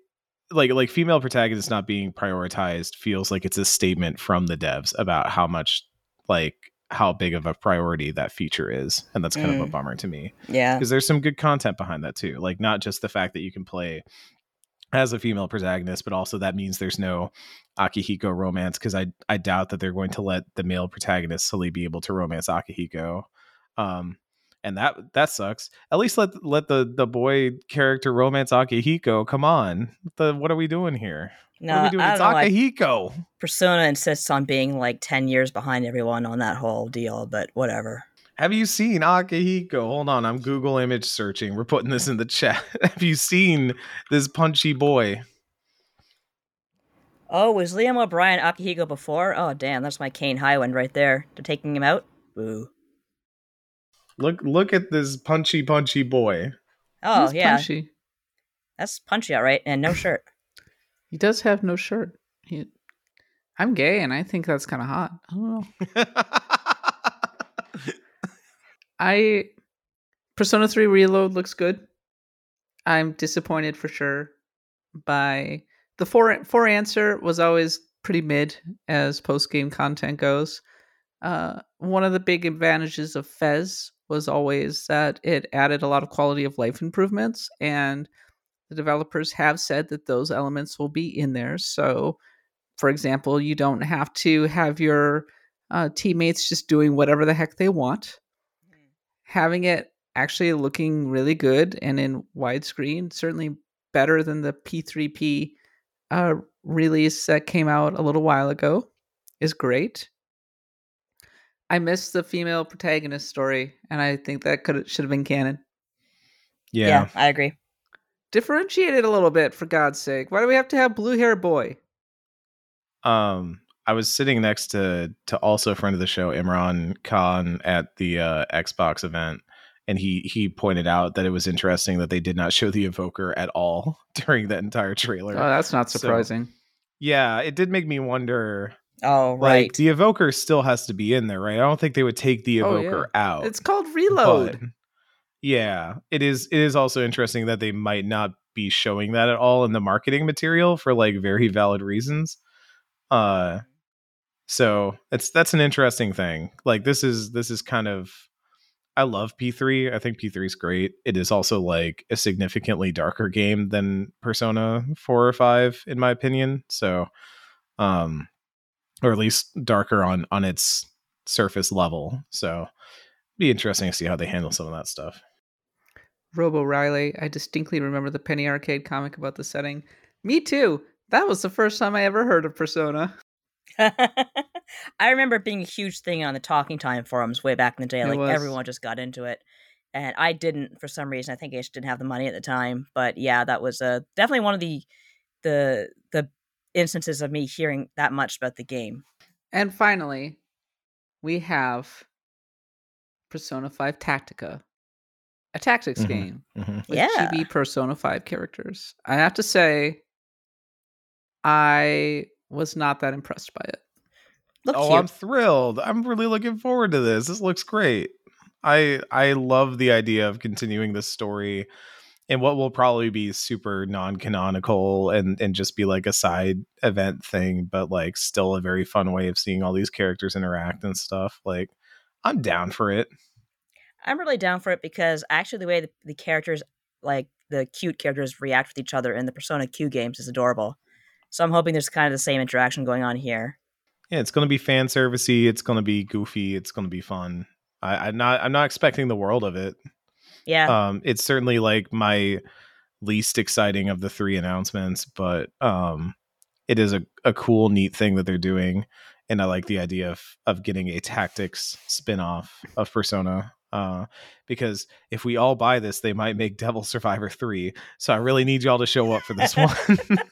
[SPEAKER 3] like like female protagonists not being prioritized feels like it's a statement from the devs about how much like how big of a priority that feature is and that's kind of a
[SPEAKER 2] Mm.
[SPEAKER 3] bummer to me
[SPEAKER 2] Yeah.
[SPEAKER 3] because there's some good content behind that too like not just the fact that you can play as a female protagonist but also that means there's no akihiko romance because i i doubt that they're going to let the male protagonist solely be able to romance akihiko um and that that sucks at least let let the the boy character romance akihiko come on what the what are we doing here
[SPEAKER 2] No,
[SPEAKER 3] what are we doing
[SPEAKER 2] I
[SPEAKER 3] it's
[SPEAKER 2] don't know. like, Persona insists on being like 10 years behind everyone on that whole deal, but whatever.
[SPEAKER 3] Have you seen Akihiko? Hold on, I'm Google image searching. We're putting this in the chat. Have you seen this punchy boy?
[SPEAKER 2] Oh, was Liam O'Brien Akihiko before? Oh, damn, that's my Cain Highwind right there. They're taking him out? Boo.
[SPEAKER 3] Look look at this punchy punchy boy.
[SPEAKER 2] Oh,
[SPEAKER 1] He's
[SPEAKER 2] yeah.
[SPEAKER 1] punchy.
[SPEAKER 2] That's punchy, all right. And no shirt.
[SPEAKER 1] He does have no shirt. He, I'm gay, and I think that's kind of hot. I don't know. I Persona 3 Reload looks good. I'm disappointed for sure by the four four answer was always pretty mid as post game content goes. Uh, one of the big advantages of FES was always that it added a lot of quality of life improvements, and the developers have said that those elements will be in there. So, for example, you don't have to have your uh, teammates just doing whatever the heck they want. Having it actually looking really good and in widescreen, certainly better than the P3P uh, release that came out a little while ago, is great. I missed the female protagonist story, and I think that could should have been canon.
[SPEAKER 2] Yeah.
[SPEAKER 3] yeah.
[SPEAKER 2] I agree.
[SPEAKER 1] Differentiate it a little bit, for God's sake. Why do we have to have blue hair boy?
[SPEAKER 3] Um I was sitting next to to also a friend of the show, Imran Khan, at the uh, Xbox event, and he he pointed out that it was interesting that they did not show the evoker at all during that entire trailer.
[SPEAKER 1] Oh, that's not
[SPEAKER 3] So-
[SPEAKER 1] surprising.
[SPEAKER 3] yeah, it did make me wonder.
[SPEAKER 2] Oh,
[SPEAKER 3] Like
[SPEAKER 2] right.
[SPEAKER 3] the evoker still has to be in there, right? I don't think they would take the
[SPEAKER 1] Oh,
[SPEAKER 3] evoker out.
[SPEAKER 1] it's called Reload.
[SPEAKER 3] But, yeah, it is. It is also interesting that they might not be showing that at all in the marketing material for like very valid reasons. Uh, so it's that's an interesting thing. Like this is this is kind of. I love P3. I think P3 is great. It is also like a significantly darker game than Persona 4 or 5 in my opinion. So um or at least darker on on its surface level. So be interesting to see how they handle some of that stuff.
[SPEAKER 1] Robo Riley. I distinctly remember the Penny Arcade comic about the setting. Me too. That was the first time I ever heard of Persona.
[SPEAKER 2] I remember it being a huge thing on the Talking Time forums way back in the day.
[SPEAKER 1] It
[SPEAKER 2] Like
[SPEAKER 1] was.
[SPEAKER 2] everyone just got into it, and I didn't for some reason. I think I just didn't have the money at the time. But yeah, that was uh, definitely one of the the the instances of me hearing that much about the game.
[SPEAKER 1] And finally, we have Persona 5 Tactica, a tactics
[SPEAKER 3] Mhm.
[SPEAKER 1] game
[SPEAKER 3] Mhm.
[SPEAKER 1] with
[SPEAKER 2] Yeah.
[SPEAKER 1] chibi Persona 5 characters. I have to say, I was not that impressed by it.
[SPEAKER 2] Look
[SPEAKER 3] oh,
[SPEAKER 2] cute.
[SPEAKER 3] I'm thrilled. I'm really looking forward to this. This looks great. I I love the idea of continuing this story in what will probably be super non-canonical and and just be like a side event thing, but like still a very fun way of seeing all these characters interact and stuff. Like I'm down for it.
[SPEAKER 2] I'm really down for it because actually the way the, the characters, like the cute characters, react with each other in the Persona Q games is adorable. So I'm hoping there's kind of the same interaction going on here.
[SPEAKER 3] Yeah, it's gonna be fan servicey. It's gonna be goofy. It's gonna be fun. I, I'm not. I'm not expecting the world of it.
[SPEAKER 2] Yeah,
[SPEAKER 3] um it's certainly like my least exciting of the three announcements but um it is a, a cool neat thing that they're doing and i like the idea of of getting a tactics spin-off of persona uh because if we all buy this they might make devil survivor 3 so i really need y'all to show up for this one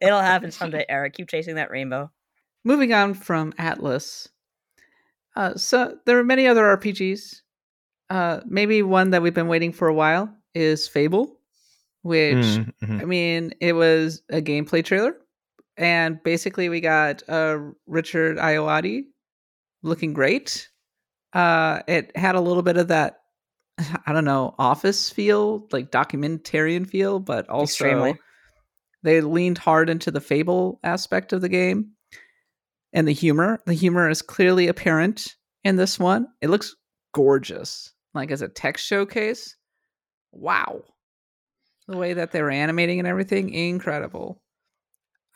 [SPEAKER 2] it'll happen someday, Eric. Keep chasing that rainbow.
[SPEAKER 1] Moving on from Atlus, uh, so there are many other RPGs. Uh, maybe one that we've been waiting for a while is Fable, which
[SPEAKER 3] Mm, mhm.
[SPEAKER 1] I mean, it was a gameplay trailer, and basically we got uh, Richard Ayoade looking great. Uh, it had a little bit of that, I don't know, office feel, like documentarian feel, but also
[SPEAKER 2] Extremely.
[SPEAKER 1] they leaned hard into the Fable aspect of the game and the humor. The humor is clearly apparent in this one. It looks gorgeous, like as a text showcase. Wow the way that they were animating and everything incredible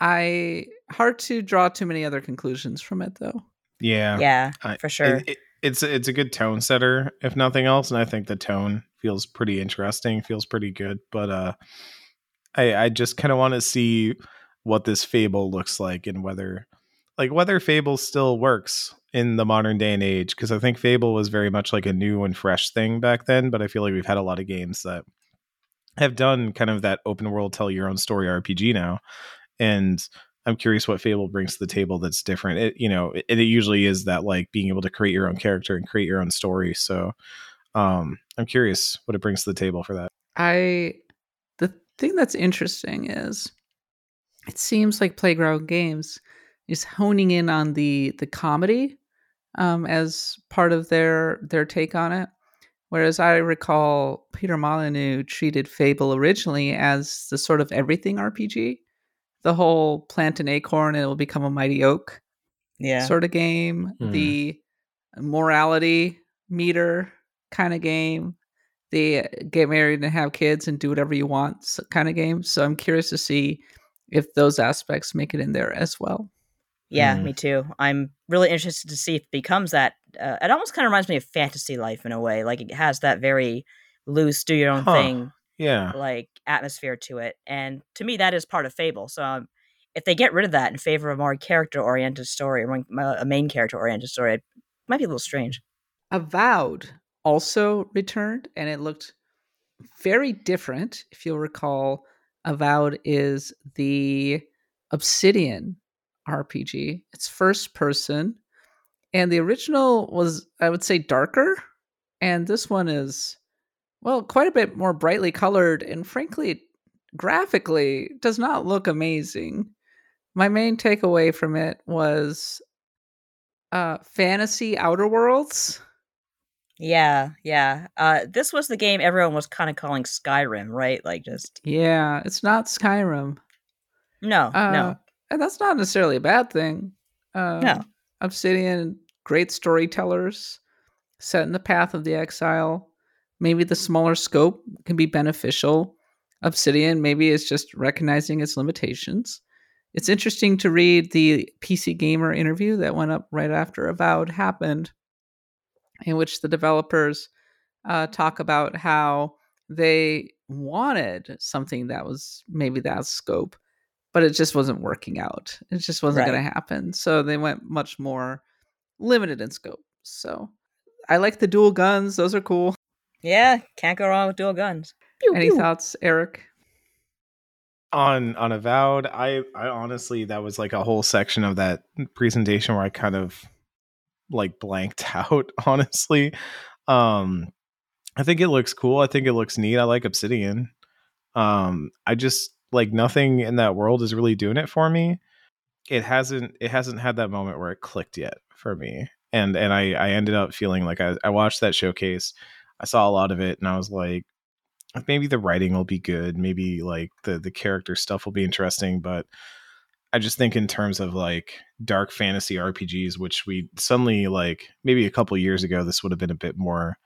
[SPEAKER 1] i hard to draw too many other conclusions from it though
[SPEAKER 3] yeah
[SPEAKER 2] Yeah,
[SPEAKER 3] I-
[SPEAKER 2] for sure.
[SPEAKER 3] it- it- it's it's a good tone setter if nothing else and i think the tone feels pretty interesting feels pretty good but uh i i just kind of want to see what this fable looks like and whether like whether fable still works in the modern day and age because i think fable was very much like a new and fresh thing back then but i feel like we've had a lot of games that have done kind of that open world tell your own story rpg now and i'm curious what fable brings to the table that's different. It you know it, it usually is that like being able to create your own character and create your own story so um i'm curious what it brings to the table for that.
[SPEAKER 1] I the thing that's interesting is it seems like playground games is honing in on the the comedy um as part of their their take on it whereas i recall peter molyneux treated fable originally as the sort of everything rpg the whole plant an acorn and it will become a mighty oak
[SPEAKER 2] yeah.
[SPEAKER 1] sort of game,
[SPEAKER 3] Hmm.
[SPEAKER 1] the morality meter kind of game, the get married and have kids and do whatever you want kind of game. So I'm curious to see if those aspects make it in there as well.
[SPEAKER 2] Yeah,
[SPEAKER 3] Mm.
[SPEAKER 2] me too. I'm really interested to see if it becomes that. Uh, it almost kind of reminds me of Fantasy Life in a way. Like it has that very loose, do your own
[SPEAKER 3] Huh.
[SPEAKER 2] thing,
[SPEAKER 3] yeah
[SPEAKER 2] like atmosphere to it. And to me, that is part of Fable. So um, if they get rid of that in favor of a more character oriented story, or a main character oriented story, it might be a little strange.
[SPEAKER 1] Avowed also returned and it looked very different. If you'll recall, Avowed is the Obsidian RPG. It's first person. And the original was, I would say, darker. And this one is, well, quite a bit more brightly colored. And frankly, graphically, does not look amazing. My main takeaway from it was uh, fantasy Outer Worlds.
[SPEAKER 2] Yeah, yeah. Uh, this was the game everyone was kind of calling Skyrim, right? Like just
[SPEAKER 1] Yeah, it's not Skyrim.
[SPEAKER 2] no,
[SPEAKER 1] Uh,
[SPEAKER 2] no.
[SPEAKER 1] And that's not necessarily a bad thing. Um,
[SPEAKER 2] No.
[SPEAKER 1] Obsidian, great storytellers, set in the path of the exile. Maybe the smaller scope can be beneficial. Obsidian maybe is just recognizing its limitations. It's interesting to read the PC Gamer interview that went up right after Avowed happened, in which the developers uh, talk about how they wanted something that was maybe that scope, but it just wasn't working out. It just wasn't going to happen. So they went much more limited in scope. So I like the dual guns; those are cool.
[SPEAKER 2] Yeah, can't go wrong with dual guns. Pew,
[SPEAKER 1] Any
[SPEAKER 2] pew.
[SPEAKER 1] thoughts, Eric?
[SPEAKER 3] on on avowed i i honestly that was like a whole section of that presentation where i kind of like blanked out honestly um i think it looks cool i think it looks neat i like obsidian um i just like nothing in that world is really doing it for me it hasn't it hasn't had that moment where it clicked yet for me. And and i i ended up feeling like i, I watched that showcase i saw a lot of it and i was like maybe the writing will be good maybe like the the character stuff will be interesting but i just think in terms of like dark fantasy rpgs which we suddenly like maybe a couple years ago this would have been a bit more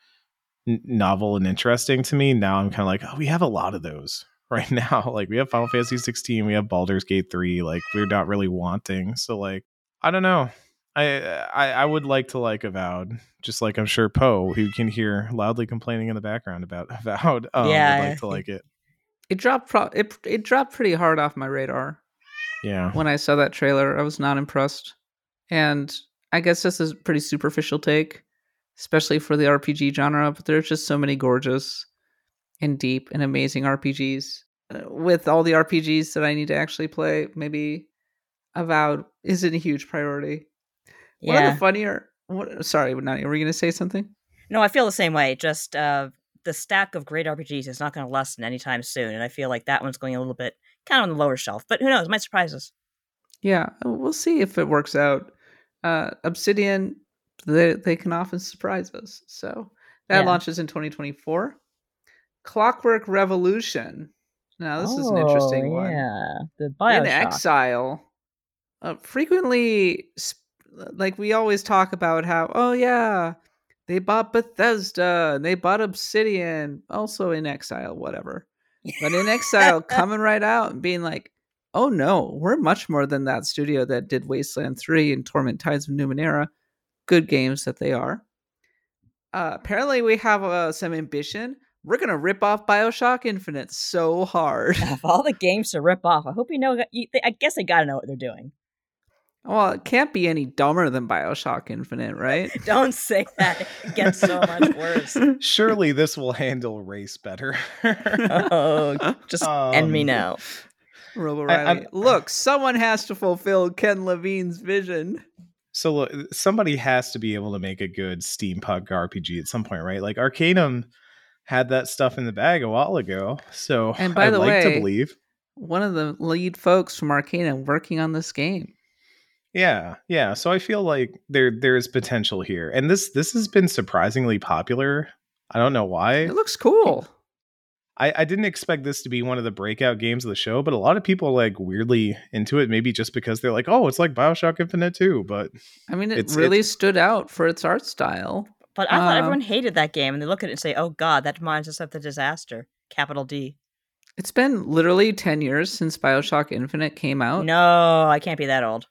[SPEAKER 3] novel and interesting to me now i'm kind of like oh we have a lot of those right now like we have final fantasy 16 we have baldur's gate 3 like we're not really wanting so like i don't know I, I I would like to like Avowed, just like I'm sure Poe, who can hear loudly complaining in the background about Avowed, um,
[SPEAKER 2] Yeah,
[SPEAKER 3] would like to like it.
[SPEAKER 1] It dropped. Pro- it it dropped pretty hard off my radar
[SPEAKER 3] Yeah,
[SPEAKER 1] when I saw that trailer. I was not impressed, and I guess this is a pretty superficial take, especially for the RPG genre. But there's just so many gorgeous and deep and amazing RPGs. Uh, with all the RPGs that I need to actually play, maybe Avowed isn't a huge priority. One of
[SPEAKER 2] Yeah.
[SPEAKER 1] the funnier. What, sorry, Nadia, were you going to say something?
[SPEAKER 2] No, I feel the same way. Just uh, the stack of great RPGs is not going to lessen anytime soon, and I feel like that one's going a little bit kind of on the lower shelf. But who knows? Might surprise us.
[SPEAKER 1] Yeah, we'll see if it works out. Uh, Obsidian, they they can often surprise us. So that
[SPEAKER 2] Yeah.
[SPEAKER 1] launches in 2024. Clockwork Revolution. Now this is an interesting
[SPEAKER 2] Oh,
[SPEAKER 1] one.
[SPEAKER 2] Yeah, the
[SPEAKER 1] inXile, uh, frequently, sp- like we always talk about how, oh yeah, they bought Bethesda and they bought Obsidian, also inXile, whatever. But inXile, coming right out and being like, oh no, we're much more than that studio that did Wasteland 3 and Torment Tides of Numenera. Good games that they are. Uh, apparently, we have uh, some ambition. We're going to rip off Bioshock Infinite so hard.
[SPEAKER 2] of all the games to rip off, I hope you know. I guess they got to know what they're doing.
[SPEAKER 1] well, it can't be any dumber than Bioshock Infinite, right?
[SPEAKER 2] Don't say that; it gets so much worse.
[SPEAKER 3] surely this will handle race better.
[SPEAKER 2] Oh, just end me
[SPEAKER 3] Um,
[SPEAKER 2] now.
[SPEAKER 1] Robo
[SPEAKER 3] I- I'm-
[SPEAKER 1] Riley. Look, someone has to fulfill Ken Levine's vision.
[SPEAKER 3] So look, somebody has to be able to make a good steampunk RPG at some point, right? Like Arcanum had that stuff in the bag a while ago. So
[SPEAKER 1] And by
[SPEAKER 3] I'd
[SPEAKER 1] the
[SPEAKER 3] like
[SPEAKER 1] way-
[SPEAKER 3] to believe.
[SPEAKER 1] One of the lead folks from Arcana working on this game.
[SPEAKER 3] Yeah, yeah. So I feel like there there is potential here, and this this has been surprisingly popular. I don't know why.
[SPEAKER 1] It looks cool.
[SPEAKER 3] I, I didn't expect this to be one of the breakout games of the show, but a lot of people are like weirdly into it. Maybe just because they're like, "Oh, it's like Bioshock Infinite too." But
[SPEAKER 1] I mean, it really stood out for its art style.
[SPEAKER 2] But I thought
[SPEAKER 1] um,
[SPEAKER 2] everyone hated that game, and they look at it and say, "Oh God, that reminds us of the disaster." Capital D.
[SPEAKER 1] It's been literally 10 years since Bioshock Infinite came out.
[SPEAKER 2] No, I can't be that old.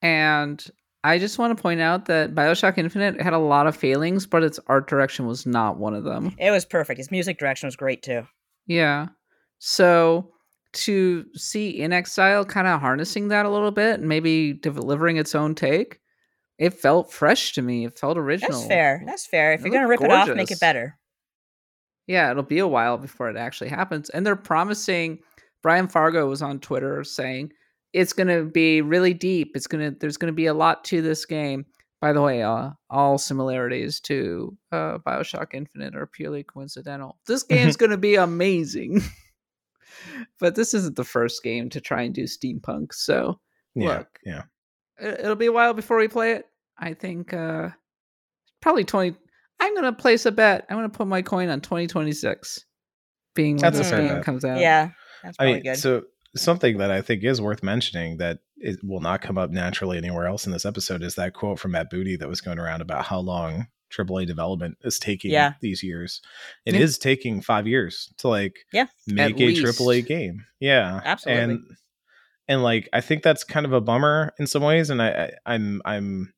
[SPEAKER 1] And I just want to point out that Bioshock Infinite had a lot of failings, but its art direction was not one of them.
[SPEAKER 2] It was perfect. Its music direction was great too.
[SPEAKER 1] Yeah. So to see inXile kind of harnessing that a little bit and maybe delivering its own take, it felt fresh to me. It felt original.
[SPEAKER 2] That's fair. That's fair. If
[SPEAKER 1] It
[SPEAKER 2] you're gonna rip it off, make it better.
[SPEAKER 1] Yeah, it'll be a while before it actually happens. And they're promising Brian Fargo was on Twitter saying it's going to be really deep. It's to there's going to be a lot to this game. By the way, uh, all similarities to uh, BioShock Infinite are purely coincidental. This game's going to be amazing. but this isn't the first game to try and do steampunk. So,
[SPEAKER 3] yeah,
[SPEAKER 1] Look.
[SPEAKER 3] yeah.
[SPEAKER 1] It- it'll be a while before we play it. I think uh probably 20 I'm going to place a bet. I'm going to put my coin on 2026 being when
[SPEAKER 3] That's a
[SPEAKER 1] this
[SPEAKER 2] fair
[SPEAKER 1] game
[SPEAKER 3] bet.
[SPEAKER 1] comes out.
[SPEAKER 2] Yeah, that's
[SPEAKER 3] I mean,
[SPEAKER 2] good.
[SPEAKER 3] so something that I think is worth mentioning that it will not come up naturally anywhere else in this episode is that quote from Matt Booty that was going around about how long AAA development is taking
[SPEAKER 2] Yeah.
[SPEAKER 3] these years. It is
[SPEAKER 1] Yeah.
[SPEAKER 3] taking five years to like
[SPEAKER 2] Yeah.
[SPEAKER 3] make
[SPEAKER 1] At
[SPEAKER 3] a
[SPEAKER 1] least.
[SPEAKER 3] AAA game. Yeah,
[SPEAKER 2] Absolutely.
[SPEAKER 3] And and like I think that's kind of a bummer in some ways. And I, I I'm I'm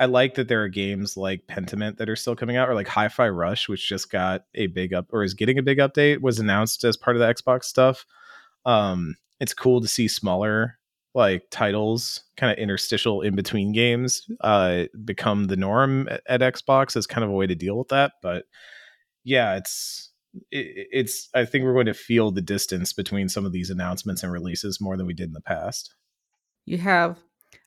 [SPEAKER 3] I like that there are games like Pentiment that are still coming out, or like Hi-Fi Rush, which just got a big up or is getting a big update, was announced as part of the Xbox stuff. Um, it's cool to see smaller like titles, kind of interstitial in between games, uh, become the norm at, at Xbox as kind of a way to deal with that. But yeah, it's it, it's. I think we're going to feel the distance between some of these announcements and releases more than we did in the past.
[SPEAKER 1] You have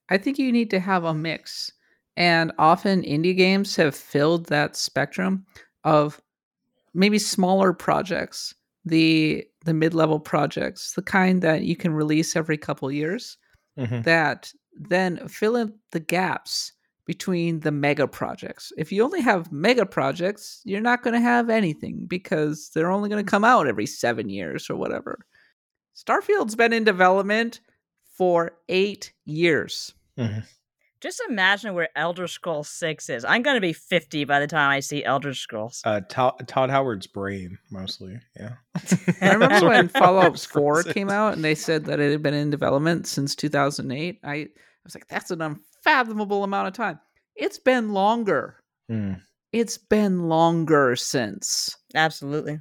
[SPEAKER 1] I think you need to have a mix. And often indie games have filled that spectrum of maybe smaller projects, the the mid-level projects, the kind that you can release every couple years
[SPEAKER 3] Mhm.
[SPEAKER 1] that then fill in the gaps between the mega projects. If you only have mega projects, you're not going to have anything because they're only going to come out every 7 years or whatever. Starfield's been in development for 8 years.
[SPEAKER 2] Just imagine where Elder Scrolls 6 is. I'm going to be 50 by the time I see Elder Scrolls.
[SPEAKER 3] Uh, Todd, Todd Howard's brain, mostly. Yeah.
[SPEAKER 1] I remember when Fallout
[SPEAKER 3] Elder
[SPEAKER 1] 4
[SPEAKER 3] Scrolls
[SPEAKER 1] came out and they said that it had been in development since 2008. I, I was like, that's an unfathomable amount of time. It's been longer.
[SPEAKER 3] Mm.
[SPEAKER 1] It's been longer since.
[SPEAKER 2] Absolutely.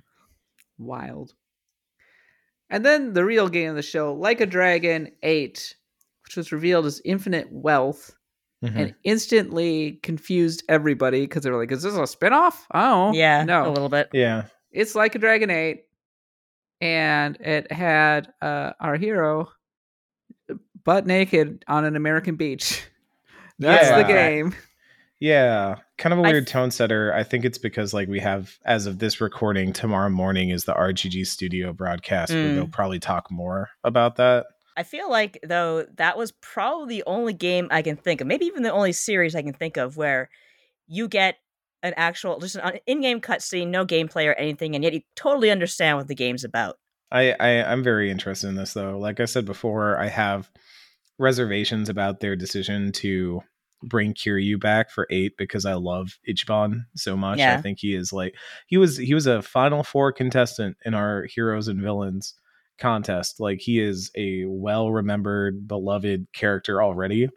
[SPEAKER 1] Wild. And then the real game of the show, Like a Dragon 8, which was revealed as Infinite Wealth
[SPEAKER 3] Mhm.
[SPEAKER 1] and instantly confused everybody because they were like, is this a spinoff? Oh,
[SPEAKER 2] yeah,
[SPEAKER 1] No.
[SPEAKER 2] a little bit.
[SPEAKER 3] Yeah.
[SPEAKER 1] it's like a Dragon 8, and it had uh, our hero butt naked on an American beach. That's the game.
[SPEAKER 3] Yeah, kind of a weird
[SPEAKER 2] f-
[SPEAKER 3] tone setter. I think it's because like we have as of this recording tomorrow morning is the RGG Studio broadcast where
[SPEAKER 2] Mm.
[SPEAKER 3] they'll probably talk more about that.
[SPEAKER 2] I feel like though that was probably the only game I can think of, maybe even the only series I can think of where you get an actual just an in-game cutscene, no gameplay or anything, and yet you totally understand what the game's about.
[SPEAKER 3] I, I I'm very interested in this though. Like I said before, I have reservations about their decision to bring Kiryu back for eight because I love Ichiban so much. I think he is like he was he was a final four contestant in our heroes and villains contest. Like he is a well remembered, beloved character already.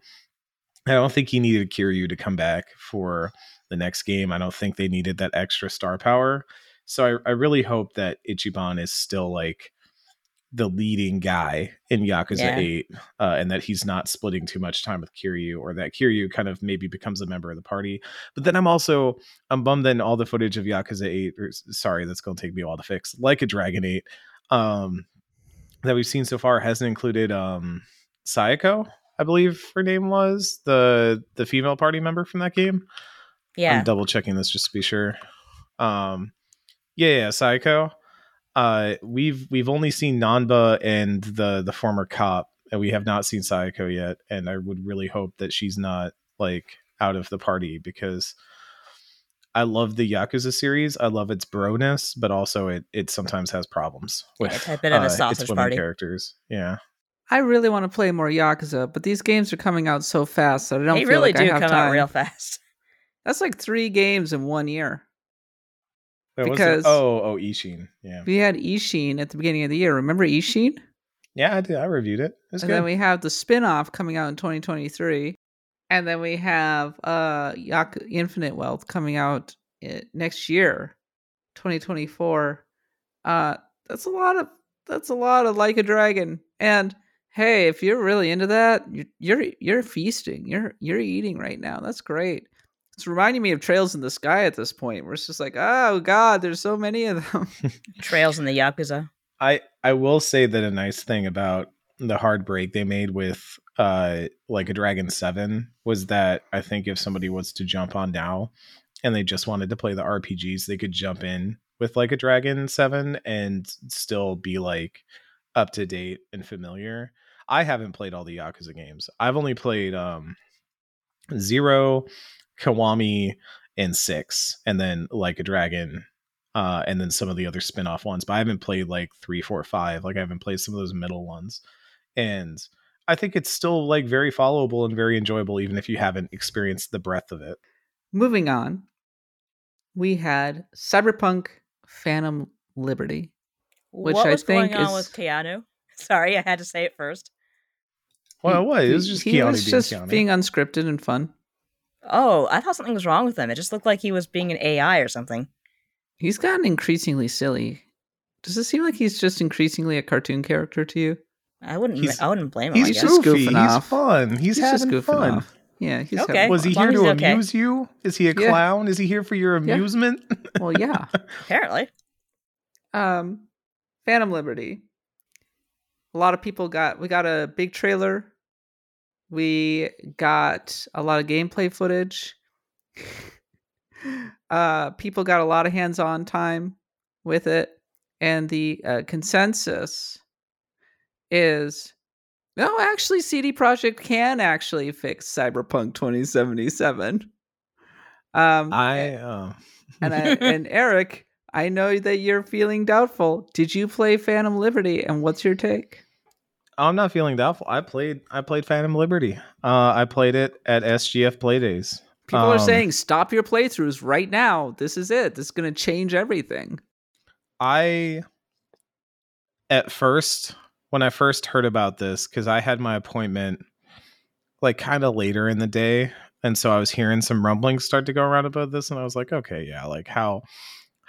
[SPEAKER 3] I don't think he needed Kiryu to come back for the next game. I don't think they needed that extra star power. So I, I really hope that Ichiban is still like the leading guy in Yakuza
[SPEAKER 2] Yeah.
[SPEAKER 3] 8 uh, and that he's not splitting too much time with Kiryu or that Kiryu kind of maybe becomes a member of the party. But then I'm also I'm bummed that in all the footage of Yakuza 8 or sorry, that's going to take me a while to fix. Like a Dragon 8 um that we've seen so far hasn't included um Sayako, I believe her name was, the the female party member from that game.
[SPEAKER 2] Yeah.
[SPEAKER 3] I'm double checking this just to be sure. Um, yeah, yeah, Saeko. Uh, we've we've only seen Nanba and the the former cop, and we have not seen Saeko yet. And I would really hope that she's not like out of the party because I love the Yakuza series. I love its broness, but also it it sometimes has problems with
[SPEAKER 2] it's a bit of a
[SPEAKER 3] uh, its
[SPEAKER 2] sausage
[SPEAKER 3] women
[SPEAKER 2] party.
[SPEAKER 3] characters. Yeah,
[SPEAKER 1] I really want to play more Yakuza, but these games are coming out so fast that I don't
[SPEAKER 2] They
[SPEAKER 1] feel
[SPEAKER 2] really
[SPEAKER 1] like
[SPEAKER 2] do
[SPEAKER 1] I have
[SPEAKER 2] come
[SPEAKER 1] time.
[SPEAKER 2] out real fast.
[SPEAKER 1] That's like three games in one year.
[SPEAKER 3] Wait,
[SPEAKER 1] Because-
[SPEAKER 3] oh oh Ishin, yeah,
[SPEAKER 1] We had Ishin at the beginning of the year. Remember Ishin?
[SPEAKER 3] yeah, I did. I reviewed it. It's
[SPEAKER 1] and
[SPEAKER 3] good.
[SPEAKER 1] then we have the spin-off coming out in 2023 and then we have uh Yak- infinite wealth coming out uh, next year 2024 uh that's a lot of that's a lot of like a dragon and hey if you're really into that you're you're, you're feasting you're you're eating right now that's great it's reminding me of trails in the sky at this point where it's just like oh god there's so many of them
[SPEAKER 2] Trails in the Yakuza.
[SPEAKER 3] I I will say that a nice thing about the hard break they made with uh like a Dragon 7 was that I think if somebody was to jump on now and they just wanted to play the RPGs, they could jump in with like a Dragon 7 and still be like up to date and familiar. I haven't played all the Yakuza games. I've only played um 0, Kiwami and 6 and then like a Dragon uh, and then some of the other spin-off ones. But I haven't played like three, four, five. Like I haven't played some of those middle ones, and I think it's still like very followable and very enjoyable, even if you haven't experienced the breadth of it.
[SPEAKER 1] moving on we had cyberpunk phantom liberty Which
[SPEAKER 2] what
[SPEAKER 1] I
[SPEAKER 2] was
[SPEAKER 1] think
[SPEAKER 2] going on
[SPEAKER 1] is-
[SPEAKER 2] with Keanu? Sorry, I had to say it first.
[SPEAKER 3] Well,
[SPEAKER 1] He-
[SPEAKER 3] what? It was just
[SPEAKER 1] he
[SPEAKER 3] Keanu
[SPEAKER 1] was
[SPEAKER 3] being
[SPEAKER 1] just
[SPEAKER 3] Keanu.
[SPEAKER 1] being unscripted and fun.
[SPEAKER 2] Oh, I thought something was wrong with him. It just looked like he was being an AI or something.
[SPEAKER 1] He's gotten increasingly silly. Does it seem like he's just increasingly a cartoon character to you?
[SPEAKER 2] I wouldn't.
[SPEAKER 3] He's-
[SPEAKER 2] I wouldn't blame him. I
[SPEAKER 3] He's
[SPEAKER 2] guess.
[SPEAKER 1] just
[SPEAKER 3] goofy.
[SPEAKER 1] goofing
[SPEAKER 3] He's
[SPEAKER 1] off.
[SPEAKER 3] fun. He's,
[SPEAKER 1] just
[SPEAKER 3] having
[SPEAKER 1] goofing
[SPEAKER 3] fun.
[SPEAKER 1] off. Yeah, he's
[SPEAKER 2] Okay.
[SPEAKER 1] having
[SPEAKER 3] Was he here to
[SPEAKER 2] okay.
[SPEAKER 3] amuse you? Is he a
[SPEAKER 1] Yeah.
[SPEAKER 3] clown? Is he here for your
[SPEAKER 1] Yeah.
[SPEAKER 3] amusement?
[SPEAKER 1] Well, yeah.
[SPEAKER 2] Apparently,
[SPEAKER 1] um, Phantom Liberty. A lot of people got. We got a big trailer. We got a lot of gameplay footage. uh, people got a lot of hands-on time with it, and the uh, consensus is no, actually, CD Projekt can actually fix Cyberpunk 2077. Um,
[SPEAKER 3] I uh...
[SPEAKER 1] and I, and Eric, I know that you're feeling doubtful. Did you play Phantom Liberty, and what's your take?
[SPEAKER 3] I'm not feeling doubtful. I played I played Phantom Liberty. Uh, I played it at SGF Playdays.
[SPEAKER 1] People um, are saying stop your playthroughs right now. This is it. This is going to change everything.
[SPEAKER 3] I at first when I first heard about this cuz I had my appointment like kind of later in the day and so I was hearing some rumblings start to go around about this and I was like okay, yeah, like how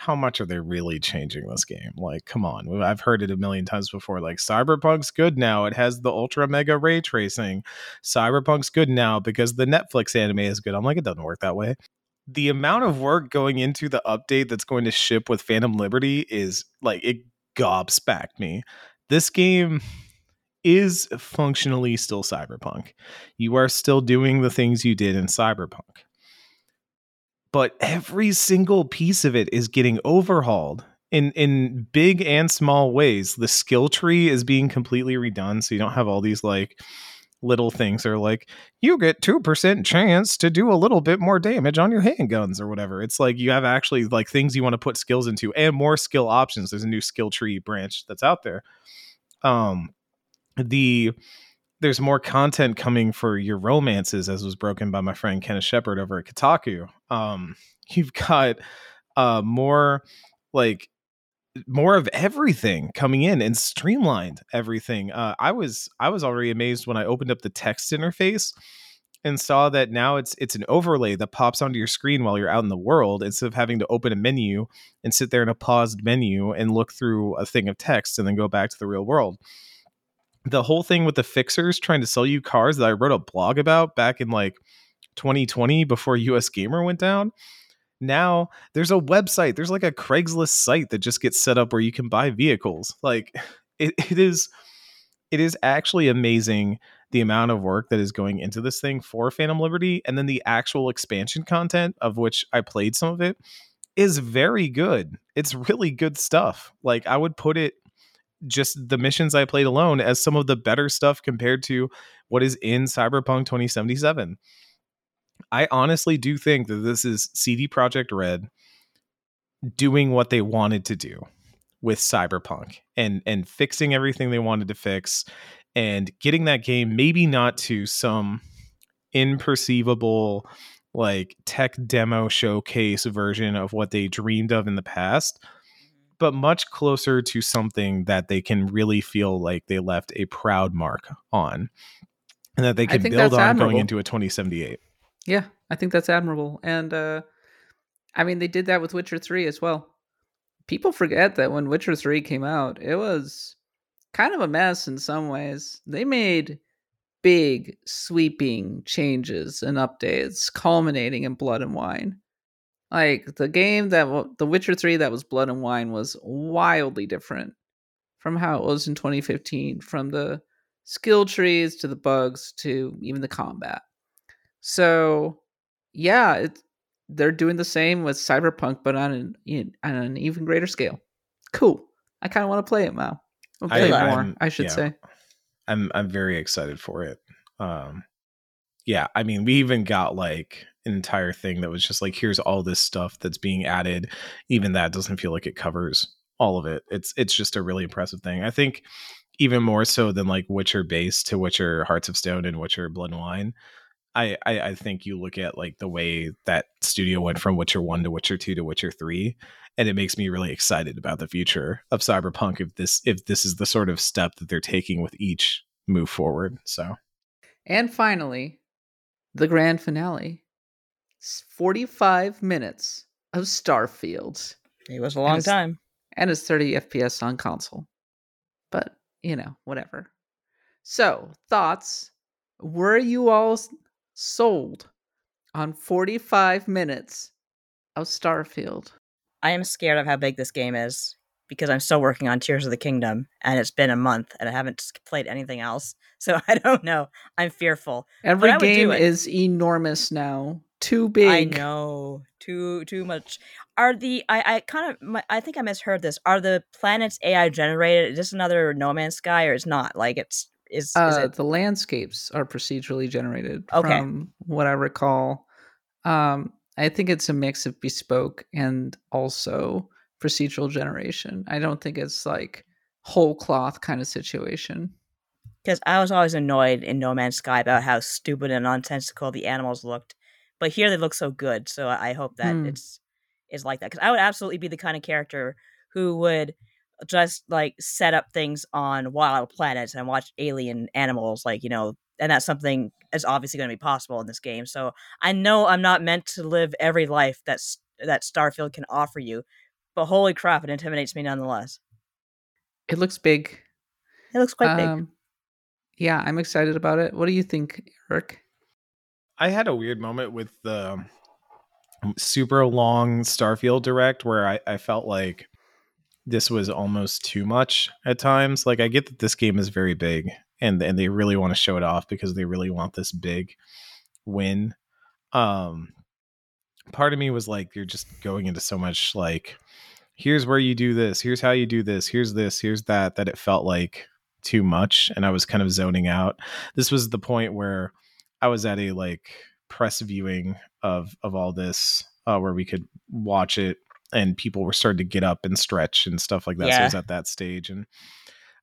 [SPEAKER 3] how much are they really changing this game? Like, come on. I've heard it a million times before. Like, Cyberpunk's good now. It has the ultra mega ray tracing. Cyberpunk's good now because the Netflix anime is good. I'm like, it doesn't work that way. The amount of work going into the update that's going to ship with Phantom Liberty is like, it gobsmacked me. This game is functionally still Cyberpunk. You are still doing the things you did in Cyberpunk but every single piece of it is getting overhauled in in big and small ways. The skill tree is being completely redone, so you don't have all these like little things that are like you get 2% chance to do a little bit more damage on your handguns or whatever. It's like you have actually like things you want to put skills into and more skill options. There's a new skill tree branch that's out there. Um the there's more content coming for your romances, as was broken by my friend Kenneth Shepard over at Kotaku. Um, you've got uh, more like more of everything coming in and streamlined everything. Uh, I was I was already amazed when I opened up the text interface and saw that now it's it's an overlay that pops onto your screen while you're out in the world instead of having to open a menu and sit there in a paused menu and look through a thing of text and then go back to the real world the whole thing with the fixers trying to sell you cars that I wrote a blog about back in like 2020 before US Gamer went down. Now there's a website, there's like a Craigslist site that just gets set up where you can buy vehicles. Like it, it is it is actually amazing the amount of work that is going into this thing for Phantom Liberty and then the actual expansion content of which I played some of it is very good. It's really good stuff. Like I would put it just the missions I played alone as some of the better stuff compared to what is in Cyberpunk 2077. I honestly do think that this is CD Projekt Red doing what they wanted to do with Cyberpunk and and fixing everything they wanted to fix and getting that game maybe not to some imperceivable like tech demo showcase version of what they dreamed of in the past but much closer to something that they can really feel like they left a proud mark on and that they can build on admirable. going into a 2078.
[SPEAKER 1] Yeah, I think that's admirable. And uh I mean they did that with Witcher 3 as well. People forget that when Witcher 3 came out, it was kind of a mess in some ways. They made big sweeping changes and updates culminating in Blood and Wine. Like the game that The Witcher 3 that was Blood and Wine was wildly different from how it was in 2015 from the skill trees to the bugs to even the combat. So, yeah, it, they're doing the same with Cyberpunk but on an on an even greater scale. Cool. I kind of want to play it now. I'll play I, it more, I'm, I should yeah, say.
[SPEAKER 3] I'm I'm very excited for it. Um yeah, I mean, we even got like an entire thing that was just like here's all this stuff that's being added. Even that doesn't feel like it covers all of it. It's it's just a really impressive thing. I think even more so than like witcher base to witcher hearts of stone and witcher blood and wine I, I, I think you look at like the way that studio went from Witcher one to Witcher two to Witcher three, and it makes me really excited about the future of Cyberpunk if this if this is the sort of step that they're taking with each move forward. So,
[SPEAKER 1] and finally, the grand finale 45 minutes of Starfield.
[SPEAKER 2] It was a long
[SPEAKER 1] and
[SPEAKER 2] time.
[SPEAKER 1] And it's 30 FPS on console. But, you know, whatever. So, thoughts? Were you all sold on 45 minutes of Starfield?
[SPEAKER 2] I am scared of how big this game is because I'm still working on Tears of the Kingdom, and it's been a month, and I haven't played anything else. So I don't know. I'm fearful.
[SPEAKER 1] Every game is enormous now. Too big.
[SPEAKER 2] I know. Too too much. Are the I I kind of I think I misheard this. Are the planets AI generated? Is this another No Man's Sky or is not? Like it's is,
[SPEAKER 1] uh,
[SPEAKER 2] is it
[SPEAKER 1] the landscapes are procedurally generated
[SPEAKER 2] Okay.
[SPEAKER 1] from what I recall. Um, I think it's a mix of bespoke and also procedural generation. I don't think it's like whole cloth kind of situation.
[SPEAKER 2] because I was always annoyed in No Man's Sky about how stupid and nonsensical the animals looked, but here they look so good. So I hope that
[SPEAKER 1] Hmm.
[SPEAKER 2] it's is like that because I would absolutely be the kind of character who would just like set up things on wild planets and watch alien animals, like you know, and that's something is obviously going to be possible in this game. So I know I'm not meant to live every life that's that Starfield can offer you, but holy crap, it intimidates me nonetheless.
[SPEAKER 1] It looks big.
[SPEAKER 2] It looks quite big.
[SPEAKER 1] Um, yeah, I'm excited about it. What do you think, Eric?
[SPEAKER 3] I had a weird moment with the super long Starfield direct where I, I felt like this was almost too much at times. Like I get that this game is very big and and they really want to show it off because they really want this big win. Um part of me was like you're just going into so much like here's where you do this, here's how you do this, here's this, here's that that it felt like too much and I was kind of zoning out. This was the point where I was at a like press viewing of of all this uh, where we could watch it and people were starting to get up and stretch and stuff like that. So I was at that stage and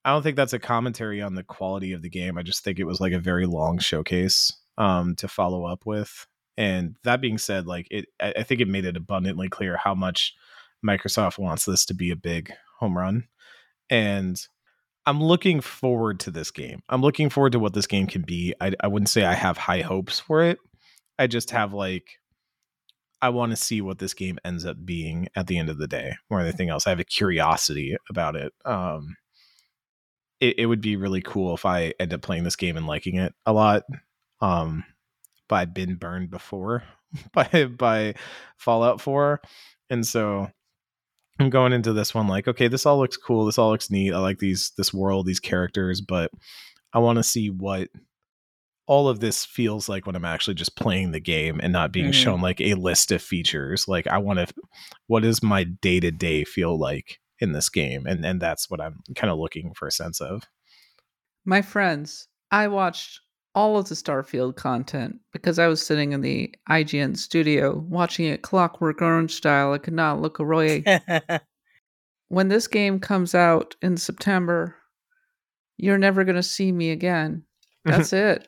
[SPEAKER 3] I don't think that's a commentary on the quality of the game. I just think it was like a very long showcase um to follow up with. And that being said, like it I think it made it abundantly clear how much Microsoft wants this to be a big home run. And I'm looking forward to this game. I'm looking forward to what this game can be. I, I wouldn't say I have high hopes for it. I just have like, I want to see what this game ends up being at the end of the day more than anything else. I have a curiosity about it. Um, it, it would be really cool if I end up playing this game and liking it a lot. Um, but I've been burned before by by Fallout 4. And so I'm going into this one like, okay, this all looks cool. This all looks neat. I like these this world, these characters, but I want to see what all of this feels like when I'm actually just playing the game and not being
[SPEAKER 2] Mhm.
[SPEAKER 3] shown like a list of features. Like I want to what does my day-to-day feel like in this game? And and that's what I'm kind of looking for a sense of.
[SPEAKER 1] My friends, I watched all of the Starfield content because I was sitting in the IGN studio watching it Clockwork Orange style. I could not look away. when this game comes out in September, you're never going to see me again. That's it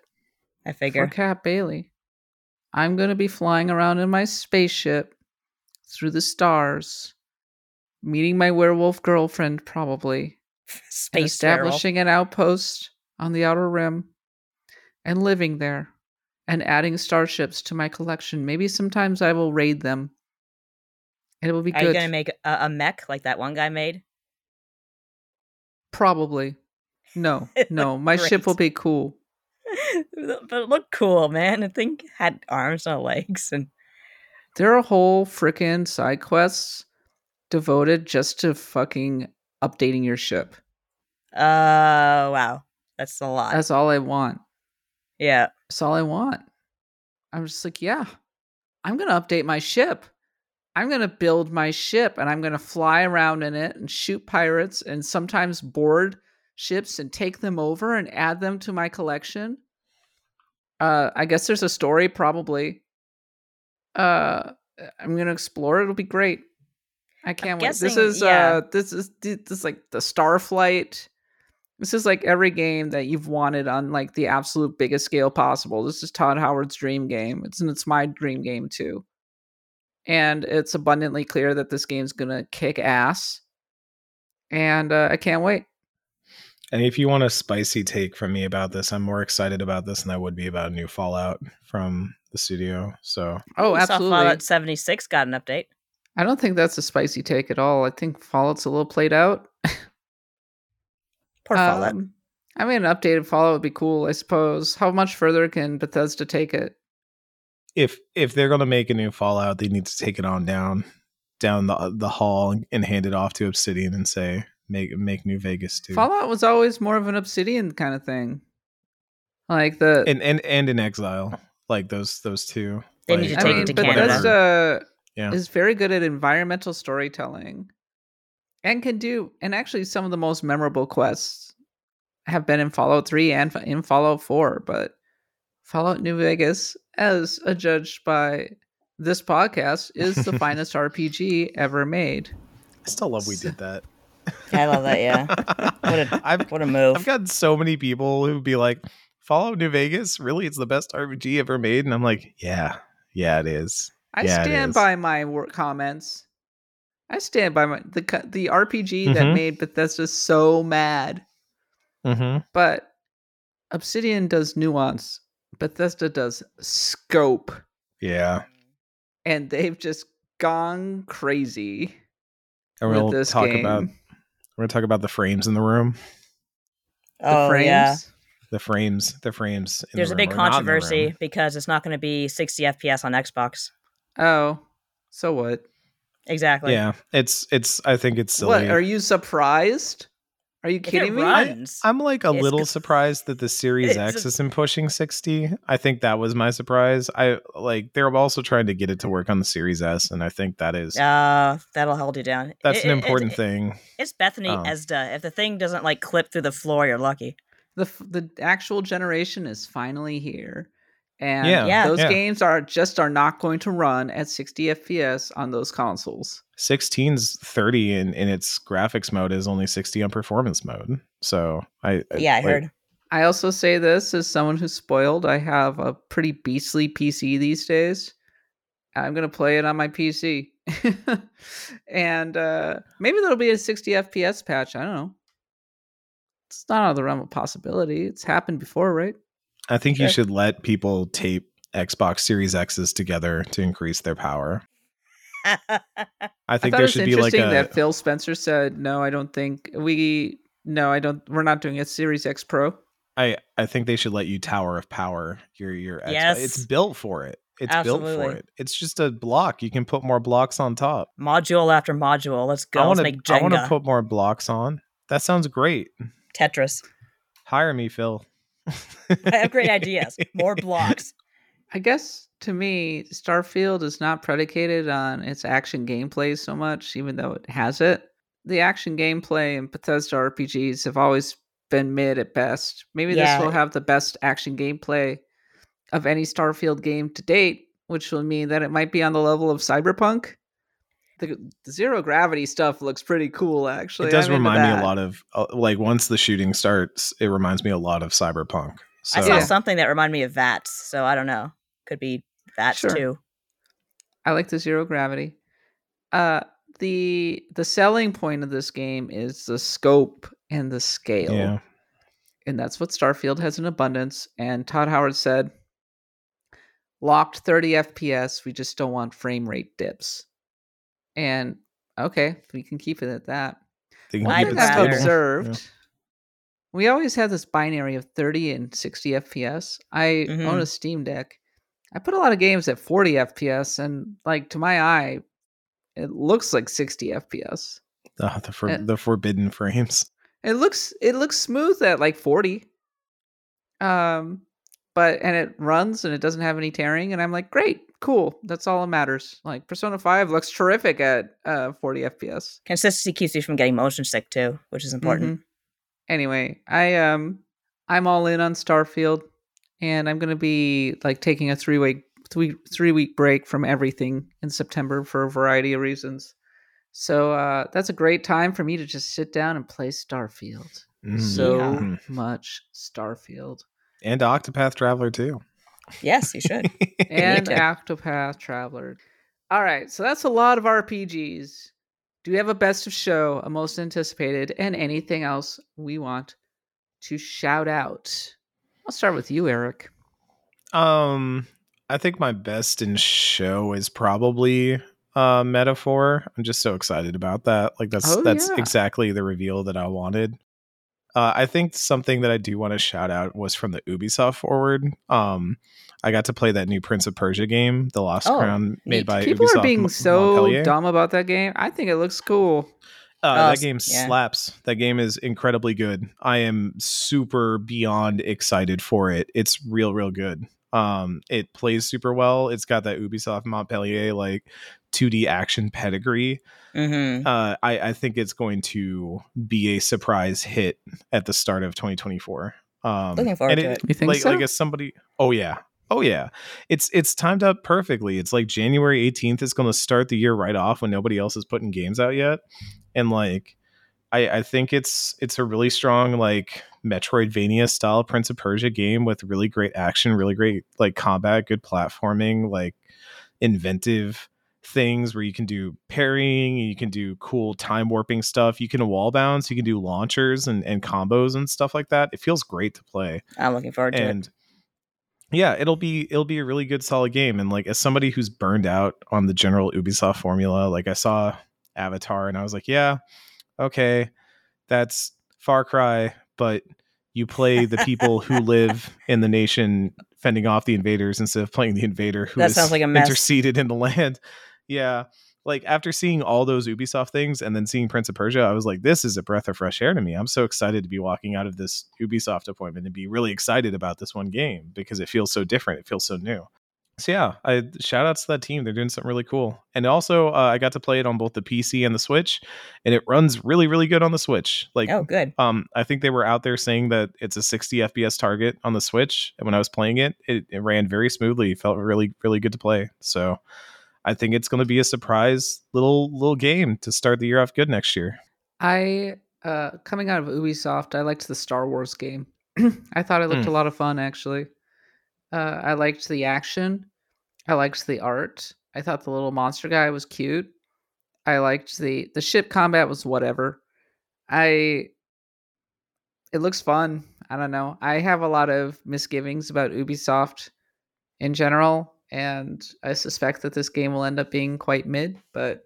[SPEAKER 2] I
[SPEAKER 1] for
[SPEAKER 2] figure.
[SPEAKER 1] Kat Bailey. I'm going to be flying around in my spaceship through the stars, meeting my werewolf girlfriend, probably,
[SPEAKER 2] Space werewolf.
[SPEAKER 1] establishing an outpost on the outer rim, and living there, and adding starships to my collection. Maybe sometimes I will raid them. And it will be
[SPEAKER 2] Are you
[SPEAKER 1] good.
[SPEAKER 2] gonna make a, a mech like that one guy made?
[SPEAKER 1] Probably. No, no. My ship will be cool.
[SPEAKER 2] but it looked cool, man. I think had arms and legs, and
[SPEAKER 1] There are whole freaking side quests devoted just to fucking updating your ship.
[SPEAKER 2] uh, wow, that's a lot.
[SPEAKER 1] That's all I want.
[SPEAKER 2] Yeah,
[SPEAKER 1] That's all I want. I'm just like, yeah, I'm going to update my ship. I'm going to build my ship and I'm going to fly around in it and shoot pirates and sometimes board ships and take them over and add them to my collection. Uh, I guess there's a story, probably. Uh, I'm going to explore. It'll be great. I can't wait. This is
[SPEAKER 2] yeah.
[SPEAKER 1] uh, this is this is like the Starflight. This is like every game that you've wanted on like the absolute biggest scale possible. This is Todd Howard's dream game. It's and it's my dream game too. And it's abundantly clear that this game's gonna kick ass. And uh, I can't wait.
[SPEAKER 3] And if you want a spicy take from me about this, I'm more excited about this than I would be about a new Fallout from the studio. So
[SPEAKER 1] Oh,
[SPEAKER 2] We saw
[SPEAKER 1] absolutely.
[SPEAKER 2] Fallout 76 got an update.
[SPEAKER 1] I don't think that's a spicy take at all. I think Fallout's a little played out.
[SPEAKER 2] Poor Fallout.
[SPEAKER 1] Um, I mean, an updated Fallout would be cool, I suppose. How much further can Bethesda take it?
[SPEAKER 3] if if they're gonna make a new Fallout, they need to take it on down down the the hall and hand it off to Obsidian and say, "Make make New Vegas too."
[SPEAKER 1] Fallout was always more of an Obsidian kind of thing. Like the
[SPEAKER 3] and and and inXile, like those those two.
[SPEAKER 2] They
[SPEAKER 3] like,
[SPEAKER 2] need to
[SPEAKER 1] I
[SPEAKER 2] take
[SPEAKER 1] mean,
[SPEAKER 2] it to Canada.
[SPEAKER 1] Bethesda
[SPEAKER 3] Yeah.
[SPEAKER 1] is very good at environmental storytelling and can do and actually some of the most memorable quests have been in Fallout 3 and in Fallout 4, but Fallout New Vegas as adjudged by this podcast is the finest RPG ever made.
[SPEAKER 3] I still love we did that.
[SPEAKER 2] I love that, yeah. What a-
[SPEAKER 3] I've
[SPEAKER 2] What a move.
[SPEAKER 3] I've gotten so many people who'd be like, Fallout New Vegas, really? It's the best RPG ever made? And I'm like, yeah, yeah, it is.
[SPEAKER 1] I
[SPEAKER 3] Yeah,
[SPEAKER 1] stand by my work comments. I stand by my the the RPG that
[SPEAKER 3] Mhm.
[SPEAKER 1] made Bethesda so mad.
[SPEAKER 3] Mm-hmm.
[SPEAKER 1] But Obsidian does nuance. Bethesda does scope.
[SPEAKER 3] Yeah.
[SPEAKER 1] And they've just gone crazy
[SPEAKER 3] And
[SPEAKER 1] with
[SPEAKER 3] we'll
[SPEAKER 1] this
[SPEAKER 3] talk
[SPEAKER 1] game.
[SPEAKER 3] about we're gonna talk about the frames in the room.
[SPEAKER 1] the
[SPEAKER 2] oh,
[SPEAKER 1] frames.
[SPEAKER 2] yeah.
[SPEAKER 3] The frames, the frames. In
[SPEAKER 2] There's
[SPEAKER 3] the
[SPEAKER 2] a
[SPEAKER 3] room,
[SPEAKER 2] big
[SPEAKER 3] or not in the
[SPEAKER 2] controversy because it's not going to be 60 FPS on Xbox.
[SPEAKER 1] Oh, so what?
[SPEAKER 2] Exactly.
[SPEAKER 3] Yeah, it's it's. I think it's silly.
[SPEAKER 1] What? Are you surprised? Are you kidding me?
[SPEAKER 2] runs,
[SPEAKER 3] I'm like a little surprised that the Series X isn't pushing 60. I think that was my surprise. I like they're also trying to get it to work on the Series S, and I think that is
[SPEAKER 2] uh, that'll hold you down.
[SPEAKER 3] that's
[SPEAKER 2] It-
[SPEAKER 3] an important
[SPEAKER 2] it-
[SPEAKER 3] thing.
[SPEAKER 2] It's Bethany
[SPEAKER 3] Oh.
[SPEAKER 2] Esda. If the thing doesn't like clip through the floor, you're lucky.
[SPEAKER 1] the the actual generation is finally here, and
[SPEAKER 3] Yeah,
[SPEAKER 2] Yeah.
[SPEAKER 1] those
[SPEAKER 3] yeah.
[SPEAKER 1] games are just are not going to run at 60 FPS on those consoles.
[SPEAKER 3] 16's 30 in in its graphics mode is only 60 on performance mode. So I I-
[SPEAKER 2] Yeah, I
[SPEAKER 3] like,
[SPEAKER 2] heard.
[SPEAKER 1] I also say this as someone who's spoiled. I have a pretty beastly PC these days. I'm gonna play it on my PC, and uh, maybe there'll be a 60 FPS patch. I don't know. It's not out of the realm of possibility. It's happened before, right?
[SPEAKER 3] I think you should let people tape Xbox Series X's together to increase their power. I
[SPEAKER 1] I
[SPEAKER 3] think
[SPEAKER 1] thought
[SPEAKER 3] there should be like a
[SPEAKER 1] that Phil Spencer said, "No, I don't think we. No, I don't. We're not doing a Series X Pro."
[SPEAKER 3] I I think they should let you Tower of Power your your Xbox.
[SPEAKER 2] Yes.
[SPEAKER 3] It's built for it. It's built for
[SPEAKER 2] Absolutely.
[SPEAKER 3] it. It's just a block. You can put more blocks on top.
[SPEAKER 2] module after module. Let's go.
[SPEAKER 3] I want
[SPEAKER 2] Let's
[SPEAKER 3] to
[SPEAKER 2] make
[SPEAKER 3] I want to put more blocks on. That sounds great.
[SPEAKER 2] Tetris.
[SPEAKER 3] Hire me, Phil.
[SPEAKER 2] I have great ideas. More blocks.
[SPEAKER 1] I guess to me, Starfield is not predicated on its action gameplay so much, even though it has it. The action gameplay in Bethesda RPGs have always been mid at best. Maybe
[SPEAKER 2] Yeah.
[SPEAKER 1] this will have the best action gameplay of any Starfield game to date, which will mean that it might be on the level of Cyberpunk. The, the zero gravity stuff looks pretty cool, actually.
[SPEAKER 3] it does
[SPEAKER 1] I'm
[SPEAKER 3] remind me a lot of uh, like once the shooting starts, it reminds me a lot of Cyberpunk. So
[SPEAKER 2] I saw
[SPEAKER 1] Yeah.
[SPEAKER 2] something that reminded me of VATS, so I don't know. Could be VATS
[SPEAKER 1] Sure.
[SPEAKER 2] too.
[SPEAKER 1] I like the zero gravity. Uh the the selling point of this game is the scope and the scale.
[SPEAKER 3] yeah,
[SPEAKER 1] And that's what Starfield has in abundance. And Todd Howard said locked 30 FPS, we just don't want frame rate dips. And okay, we can keep it at that.
[SPEAKER 3] they
[SPEAKER 1] One
[SPEAKER 2] I'd
[SPEAKER 1] thing I've observed, we always have this binary of 30 and 60 FPS. I own
[SPEAKER 2] Mhm.
[SPEAKER 1] a Steam Deck. I put a lot of games at 40 FPS, and like to my eye, it looks like 60 FPS.
[SPEAKER 3] Ah, the for,
[SPEAKER 1] Uh,
[SPEAKER 3] the forbidden frames.
[SPEAKER 1] It looks it looks smooth at like 40. Um, but and it runs and it doesn't have any tearing, and I'm like, great, cool. That's all that matters. Like Persona 5 looks terrific at uh 40 FPS.
[SPEAKER 2] Consistency keeps you from getting motion sick too, which is important.
[SPEAKER 1] Mhm. Anyway, I um I'm all in on Starfield and I'm going to be like taking a 3 week three three week break from everything in September for a variety of reasons. So uh that's a great time for me to just sit down and play Starfield.
[SPEAKER 3] Mhm.
[SPEAKER 1] So
[SPEAKER 3] Yeah.
[SPEAKER 1] much Starfield.
[SPEAKER 3] and Octopath Traveler too.
[SPEAKER 2] Yes, you should.
[SPEAKER 1] And
[SPEAKER 2] too.
[SPEAKER 1] Octopath Traveler. All right, so that's a lot of RPGs. Do we have a best of show, a most anticipated, and anything else we want to shout out? I'll start with you, Eric.
[SPEAKER 3] Um, I think my best in show is probably uh metaphor. I'm just so excited about that. Like that's
[SPEAKER 1] Oh,
[SPEAKER 3] that's
[SPEAKER 1] yeah.
[SPEAKER 3] exactly the reveal that I wanted. Uh, I think something that I do want to shout out was from the Ubisoft forward. Um, I got to play that new Prince of Persia game, The Lost
[SPEAKER 2] Oh,
[SPEAKER 3] Crown, made
[SPEAKER 2] neat.
[SPEAKER 3] by
[SPEAKER 1] People
[SPEAKER 3] Ubisoft
[SPEAKER 1] are being
[SPEAKER 3] Mo-
[SPEAKER 1] so
[SPEAKER 3] Montpellier.
[SPEAKER 1] dumb about that game. I think it looks cool.
[SPEAKER 3] Uh,
[SPEAKER 2] Oh,
[SPEAKER 3] that game
[SPEAKER 2] yeah.
[SPEAKER 3] slaps. That game is incredibly good. I am super beyond excited for it. It's real, real good. Um, it plays super well. It's got that Ubisoft Montpellier like 2D action pedigree.
[SPEAKER 2] Mm-hmm.
[SPEAKER 3] Uh, I, I think it's going to be a surprise hit at the start of 2024. Um,
[SPEAKER 2] Looking forward
[SPEAKER 3] and
[SPEAKER 2] to it.
[SPEAKER 1] You think
[SPEAKER 3] like,
[SPEAKER 1] so?
[SPEAKER 3] like as somebody, oh yeah, oh yeah, it's it's timed up perfectly. It's like January 18th is going to start the year right off when nobody else is putting games out yet, and like I, I think it's it's a really strong like Metroidvania style Prince of Persia game with really great action, really great like combat, good platforming, like inventive things where you can do parrying, you can do cool time warping stuff, you can wall bounce, you can do launchers and, and combos and stuff like that. It feels great to play.
[SPEAKER 2] I'm looking forward to it.
[SPEAKER 3] And yeah, it'll be it'll be a really good solid game. And like as somebody who's burned out on the general Ubisoft formula, like I saw Avatar and I was like, yeah, okay, that's Far Cry, but you play the people who live in the nation fending off the invaders instead of playing the invader who
[SPEAKER 2] That sounds like a mess.
[SPEAKER 3] interceded in the land. Yeah. Like after seeing all those Ubisoft things and then seeing Prince of Persia, I was like, this is a breath of fresh air to me. I'm so excited to be walking out of this Ubisoft appointment and be really excited about this one game because it feels so different. It feels so new. So yeah, I shout outs to that team. They're doing something really cool. And also, uh, I got to play it on both the PC and the Switch, and it runs really, really good on the Switch. Like,
[SPEAKER 2] oh, good.
[SPEAKER 3] um, I think they were out there saying that it's a 60 FPS target on the Switch. And when I was playing it, it, it ran very smoothly. Felt really, really good to play. So I think it's going to be a surprise little little game to start the year off good next year.
[SPEAKER 1] I uh coming out of Ubisoft, I liked the Star Wars game. I thought it looked
[SPEAKER 3] Hmm.
[SPEAKER 1] a lot of fun actually. Uh I liked the action. I liked the art. I thought the little monster guy was cute. I liked the the ship combat was whatever. I it looks fun. I don't know. I have a lot of misgivings about Ubisoft in general and I suspect that this game will end up being quite mid, but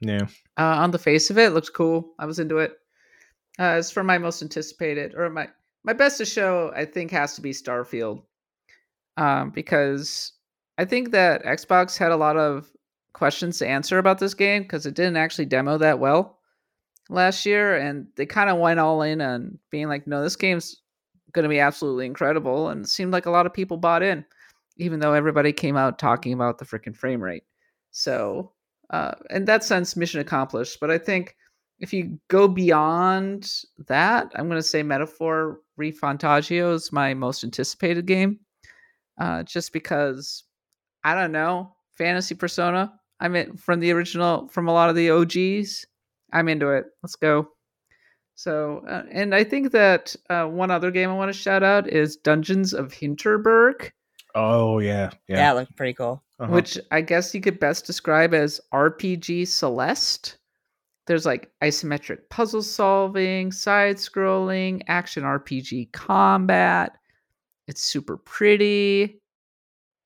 [SPEAKER 3] Yeah.
[SPEAKER 1] uh, on the face of it, it looks cool. I was into it. Uh, as for my most anticipated, or my my best to show, I think has to be Starfield, um, because I think that Xbox had a lot of questions to answer about this game because it didn't actually demo that well last year, and they kind of went all in on being like, "No, this game's going to be absolutely incredible," and it seemed like a lot of people bought in, even though everybody came out talking about the freaking frame rate. So uh, in that sense, mission accomplished. But I think if you go beyond that, I'm going to say Metaphor ReFantazio is my most anticipated game, uh, just because I don't know fantasy persona. I'm in from the original, from a lot of the OGs. I'm into it. Let's go. So, uh, and I think that uh, one other game I want to shout out is Dungeons of Hinterberg
[SPEAKER 3] Oh yeah.
[SPEAKER 2] Yeah,
[SPEAKER 3] Yeah.
[SPEAKER 2] it looked pretty cool.
[SPEAKER 3] Uh-huh.
[SPEAKER 1] which I guess you could best describe as RPG Celeste. There's like isometric puzzle solving, side scrolling, action RPG combat. It's super pretty.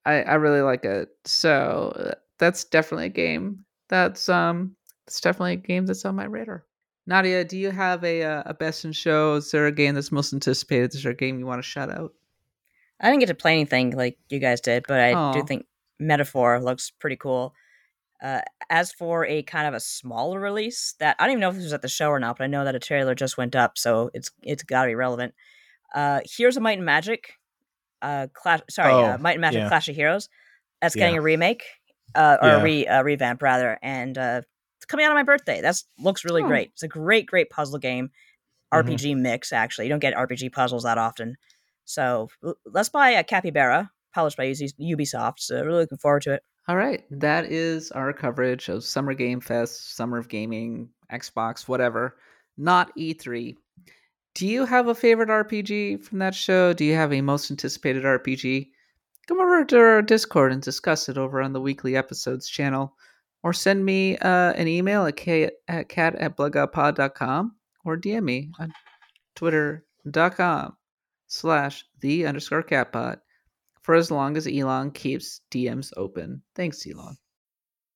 [SPEAKER 1] I, I really like it. So uh, that's definitely a game that's um it's definitely a game that's on my radar. Nadia, do you have a uh, a best in show? Is there a game that's most anticipated? Is there a game you want to shout out?
[SPEAKER 2] I didn't get to play anything like you guys did, but I
[SPEAKER 1] Aw.
[SPEAKER 2] do think Metaphor looks pretty cool. Uh, as for a kind of a smaller release that I don't even know if this was at the show or not, but I know that a trailer just went up, so it's it's got to be relevant. Uh, Heroes of Might and Magic, uh, Clash. Sorry, uh,
[SPEAKER 3] Oh,
[SPEAKER 2] Might and Magic
[SPEAKER 3] yeah.
[SPEAKER 2] Clash of Heroes. That's
[SPEAKER 3] Yeah.
[SPEAKER 2] getting a remake, uh, or
[SPEAKER 3] Yeah.
[SPEAKER 2] a re uh, revamp rather, and uh, it's coming out on my birthday. That's looks really
[SPEAKER 1] Oh.
[SPEAKER 2] great. It's a great, great puzzle game,
[SPEAKER 3] Mhm.
[SPEAKER 2] RPG mix. Actually, you don't get RPG puzzles that often. So let's buy a Capybara, published by Ubisoft. So really looking forward to it.
[SPEAKER 1] All right, that is our coverage of Summer Game Fest, Summer of Gaming, Xbox, whatever. Not E3. Do you have a favorite RPG from that show? Do you have a most anticipated RPG? Come over to our Discord and discuss it over on the weekly episodes channel, or send me uh, an email at, k- at kat at bloodgodpod.com or DM me on twitter.com slash the underscore katbot for as long as Elon keeps DMs open. Thanks, Elon.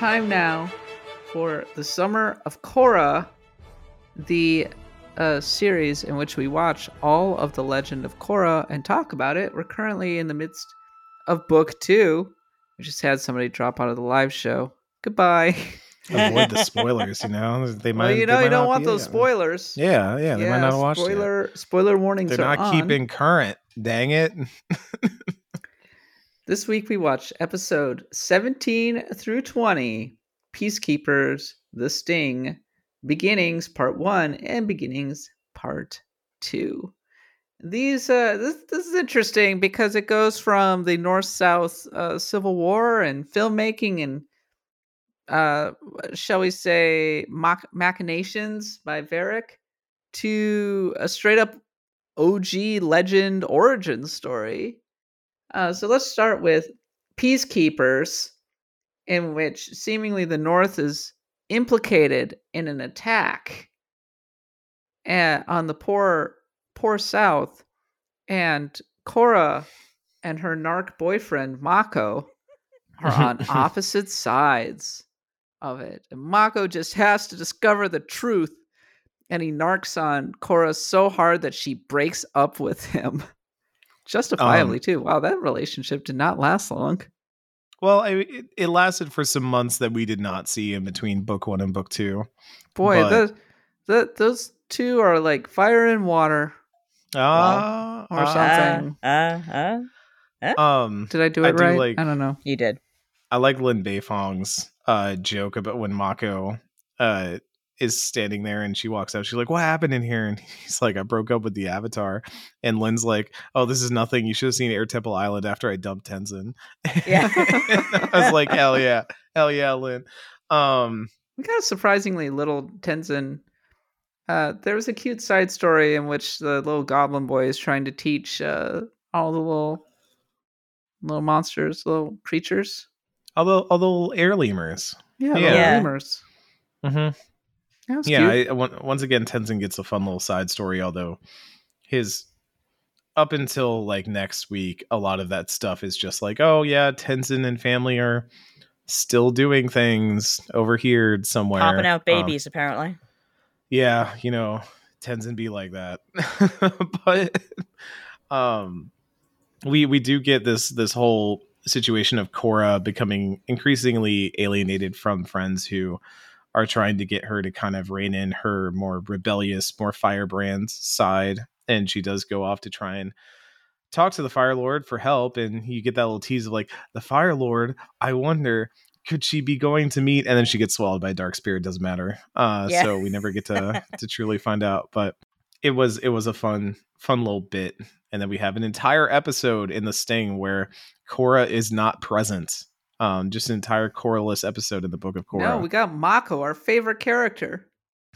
[SPEAKER 1] Time now for the Summer of Korra, the uh, series in which we watch all of the Legend of Korra and talk about it. We're currently in the midst of book two. We just had somebody drop out of the live show. Goodbye.
[SPEAKER 3] Avoid the spoilers, you know. They might.
[SPEAKER 1] well, you know, you don't want those spoilers.
[SPEAKER 3] Yeah, yeah, they might not watch. watched it.
[SPEAKER 1] spoiler spoiler warnings
[SPEAKER 3] They're not
[SPEAKER 1] on.
[SPEAKER 3] keeping current. Dang it.
[SPEAKER 1] This week we watched episode 17 through 20 Peacekeepers, The Sting, Beginnings Part 1 and Beginnings Part 2. These uh this this is interesting because it goes from the North-South uh, Civil War and filmmaking and uh shall we say mach- machinations by Varrick to a straight up OG legend origin story. Uh, so let's start with peacekeepers, in which seemingly the North is implicated in an attack uh, on the poor poor South, and Korra and her narc boyfriend Mako are on opposite sides of it. And Mako just has to discover the truth, and he narcs on Korra so hard that she breaks up with him. Justifiably,
[SPEAKER 3] Um,
[SPEAKER 1] too. Wow, that relationship did not last long.
[SPEAKER 3] Well, I, it, it lasted for some months that we did not see in between book one and book two.
[SPEAKER 1] Boy,
[SPEAKER 3] but-
[SPEAKER 1] the, the, those two are like fire and water
[SPEAKER 3] Ah,
[SPEAKER 1] or
[SPEAKER 3] ah,
[SPEAKER 1] something.
[SPEAKER 2] Uh, uh,
[SPEAKER 3] Um,
[SPEAKER 1] Did I do
[SPEAKER 3] I
[SPEAKER 1] it
[SPEAKER 3] do
[SPEAKER 1] right?
[SPEAKER 3] like-
[SPEAKER 1] I don't know.
[SPEAKER 2] you did.
[SPEAKER 3] I like Lin Beifong's uh joke about when Mako uh is standing there and she walks out. She's like, "What happened in here?" And he's like, "I broke up with the Avatar." And Lin's like, "Oh, this is nothing. You should have seen Air Temple Island after I dumped Tenzin."
[SPEAKER 2] Yeah.
[SPEAKER 3] I was like, "Hell yeah, hell yeah, Lin." Um,
[SPEAKER 1] We got a surprisingly little Tenzin. Uh, there was a cute side story in which the little goblin boy is trying to teach uh, all the little little monsters, little creatures.
[SPEAKER 3] although although air lemurs.
[SPEAKER 1] Yeah,
[SPEAKER 3] Yeah.
[SPEAKER 1] little
[SPEAKER 2] Yeah.
[SPEAKER 1] lemurs.
[SPEAKER 3] Mm-hmm. Yeah. I, once again tenzin gets a fun little side story although his up until like next week a lot of that stuff is just like oh yeah tenzin and family are still doing things over here somewhere
[SPEAKER 2] Popping out
[SPEAKER 3] Um,
[SPEAKER 2] babies, apparently.
[SPEAKER 3] yeah you know tenzin be like that but um we we do get this this whole situation of Korra becoming increasingly alienated from friends who are trying to get her to kind of rein in her more rebellious, more firebrand side. And she does go off to try and talk to the Fire Lord for help. And you get that little tease of like, the Fire Lord, I wonder, could she be going to meet? And then she gets swallowed by a dark spirit, doesn't matter. Uh,
[SPEAKER 2] Yeah.
[SPEAKER 3] So we never get to to truly find out. But it was it was a fun, fun little bit. And then we have an entire episode in the Sting where Korra is not present. Um, just an entire Korra-less episode in the Book of Korra.
[SPEAKER 1] No, we got Mako, our favorite character.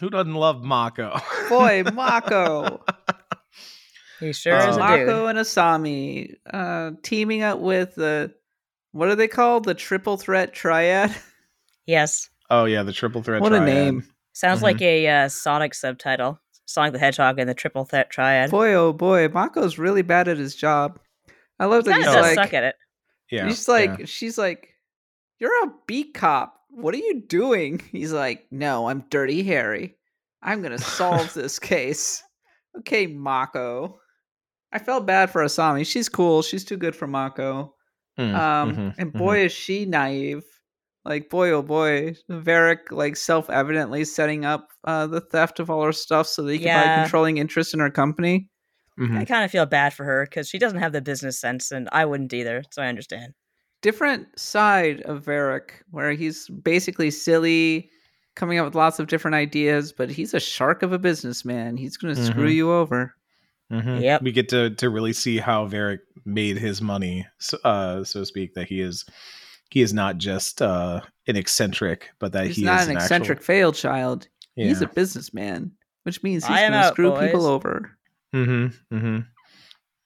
[SPEAKER 3] Who doesn't love Mako?
[SPEAKER 1] Boy, Mako.
[SPEAKER 2] He sure
[SPEAKER 3] Uh,
[SPEAKER 2] is a
[SPEAKER 1] Mako
[SPEAKER 2] dude.
[SPEAKER 1] and Asami uh, teaming up with the what are they called? The triple threat triad.
[SPEAKER 2] Yes.
[SPEAKER 3] oh yeah, the triple threat.
[SPEAKER 1] what a name!
[SPEAKER 2] Sounds
[SPEAKER 3] Mhm.
[SPEAKER 2] like a uh, Sonic subtitle. Sonic the Hedgehog and the Triple Threat Triad.
[SPEAKER 1] Boy, oh boy, Mako's really bad at his job. I love
[SPEAKER 2] He
[SPEAKER 1] that he's
[SPEAKER 2] of does
[SPEAKER 1] like,
[SPEAKER 2] suck at it.
[SPEAKER 3] Yeah,
[SPEAKER 1] he's like,
[SPEAKER 3] yeah.
[SPEAKER 1] she's like, you're a beat cop. What are you doing? He's like, no, I'm Dirty Harry. I'm gonna solve this case. Okay, Mako. I felt bad for Asami. She's cool. She's too good for Mako.
[SPEAKER 3] Mm,
[SPEAKER 1] Um,
[SPEAKER 3] mhm,
[SPEAKER 1] and
[SPEAKER 3] mhm.
[SPEAKER 1] boy is she naive. Like boy, oh boy, Varrick like self-evidently setting up uh, the theft of all her stuff so that he can buy controlling interest in her company.
[SPEAKER 3] Mhm.
[SPEAKER 2] I kind of feel bad for her because she doesn't have the business sense, and I wouldn't either. So I understand.
[SPEAKER 1] Different side of Varrick, where he's basically silly, coming up with lots of different ideas, but he's a shark of a businessman. He's going to screw
[SPEAKER 3] Mhm.
[SPEAKER 1] you over.
[SPEAKER 3] Mhm.
[SPEAKER 2] Yep.
[SPEAKER 3] We get to to really see how Varrick made his money, so, uh, so to speak. That he is he is not just uh, an eccentric, but that
[SPEAKER 1] He's
[SPEAKER 3] he
[SPEAKER 1] not
[SPEAKER 3] is
[SPEAKER 1] an
[SPEAKER 3] actual-
[SPEAKER 1] eccentric failed child. He's a businessman, which means he's going to screw
[SPEAKER 2] boys.
[SPEAKER 1] people over.
[SPEAKER 3] Mm-hmm. Mm-hmm.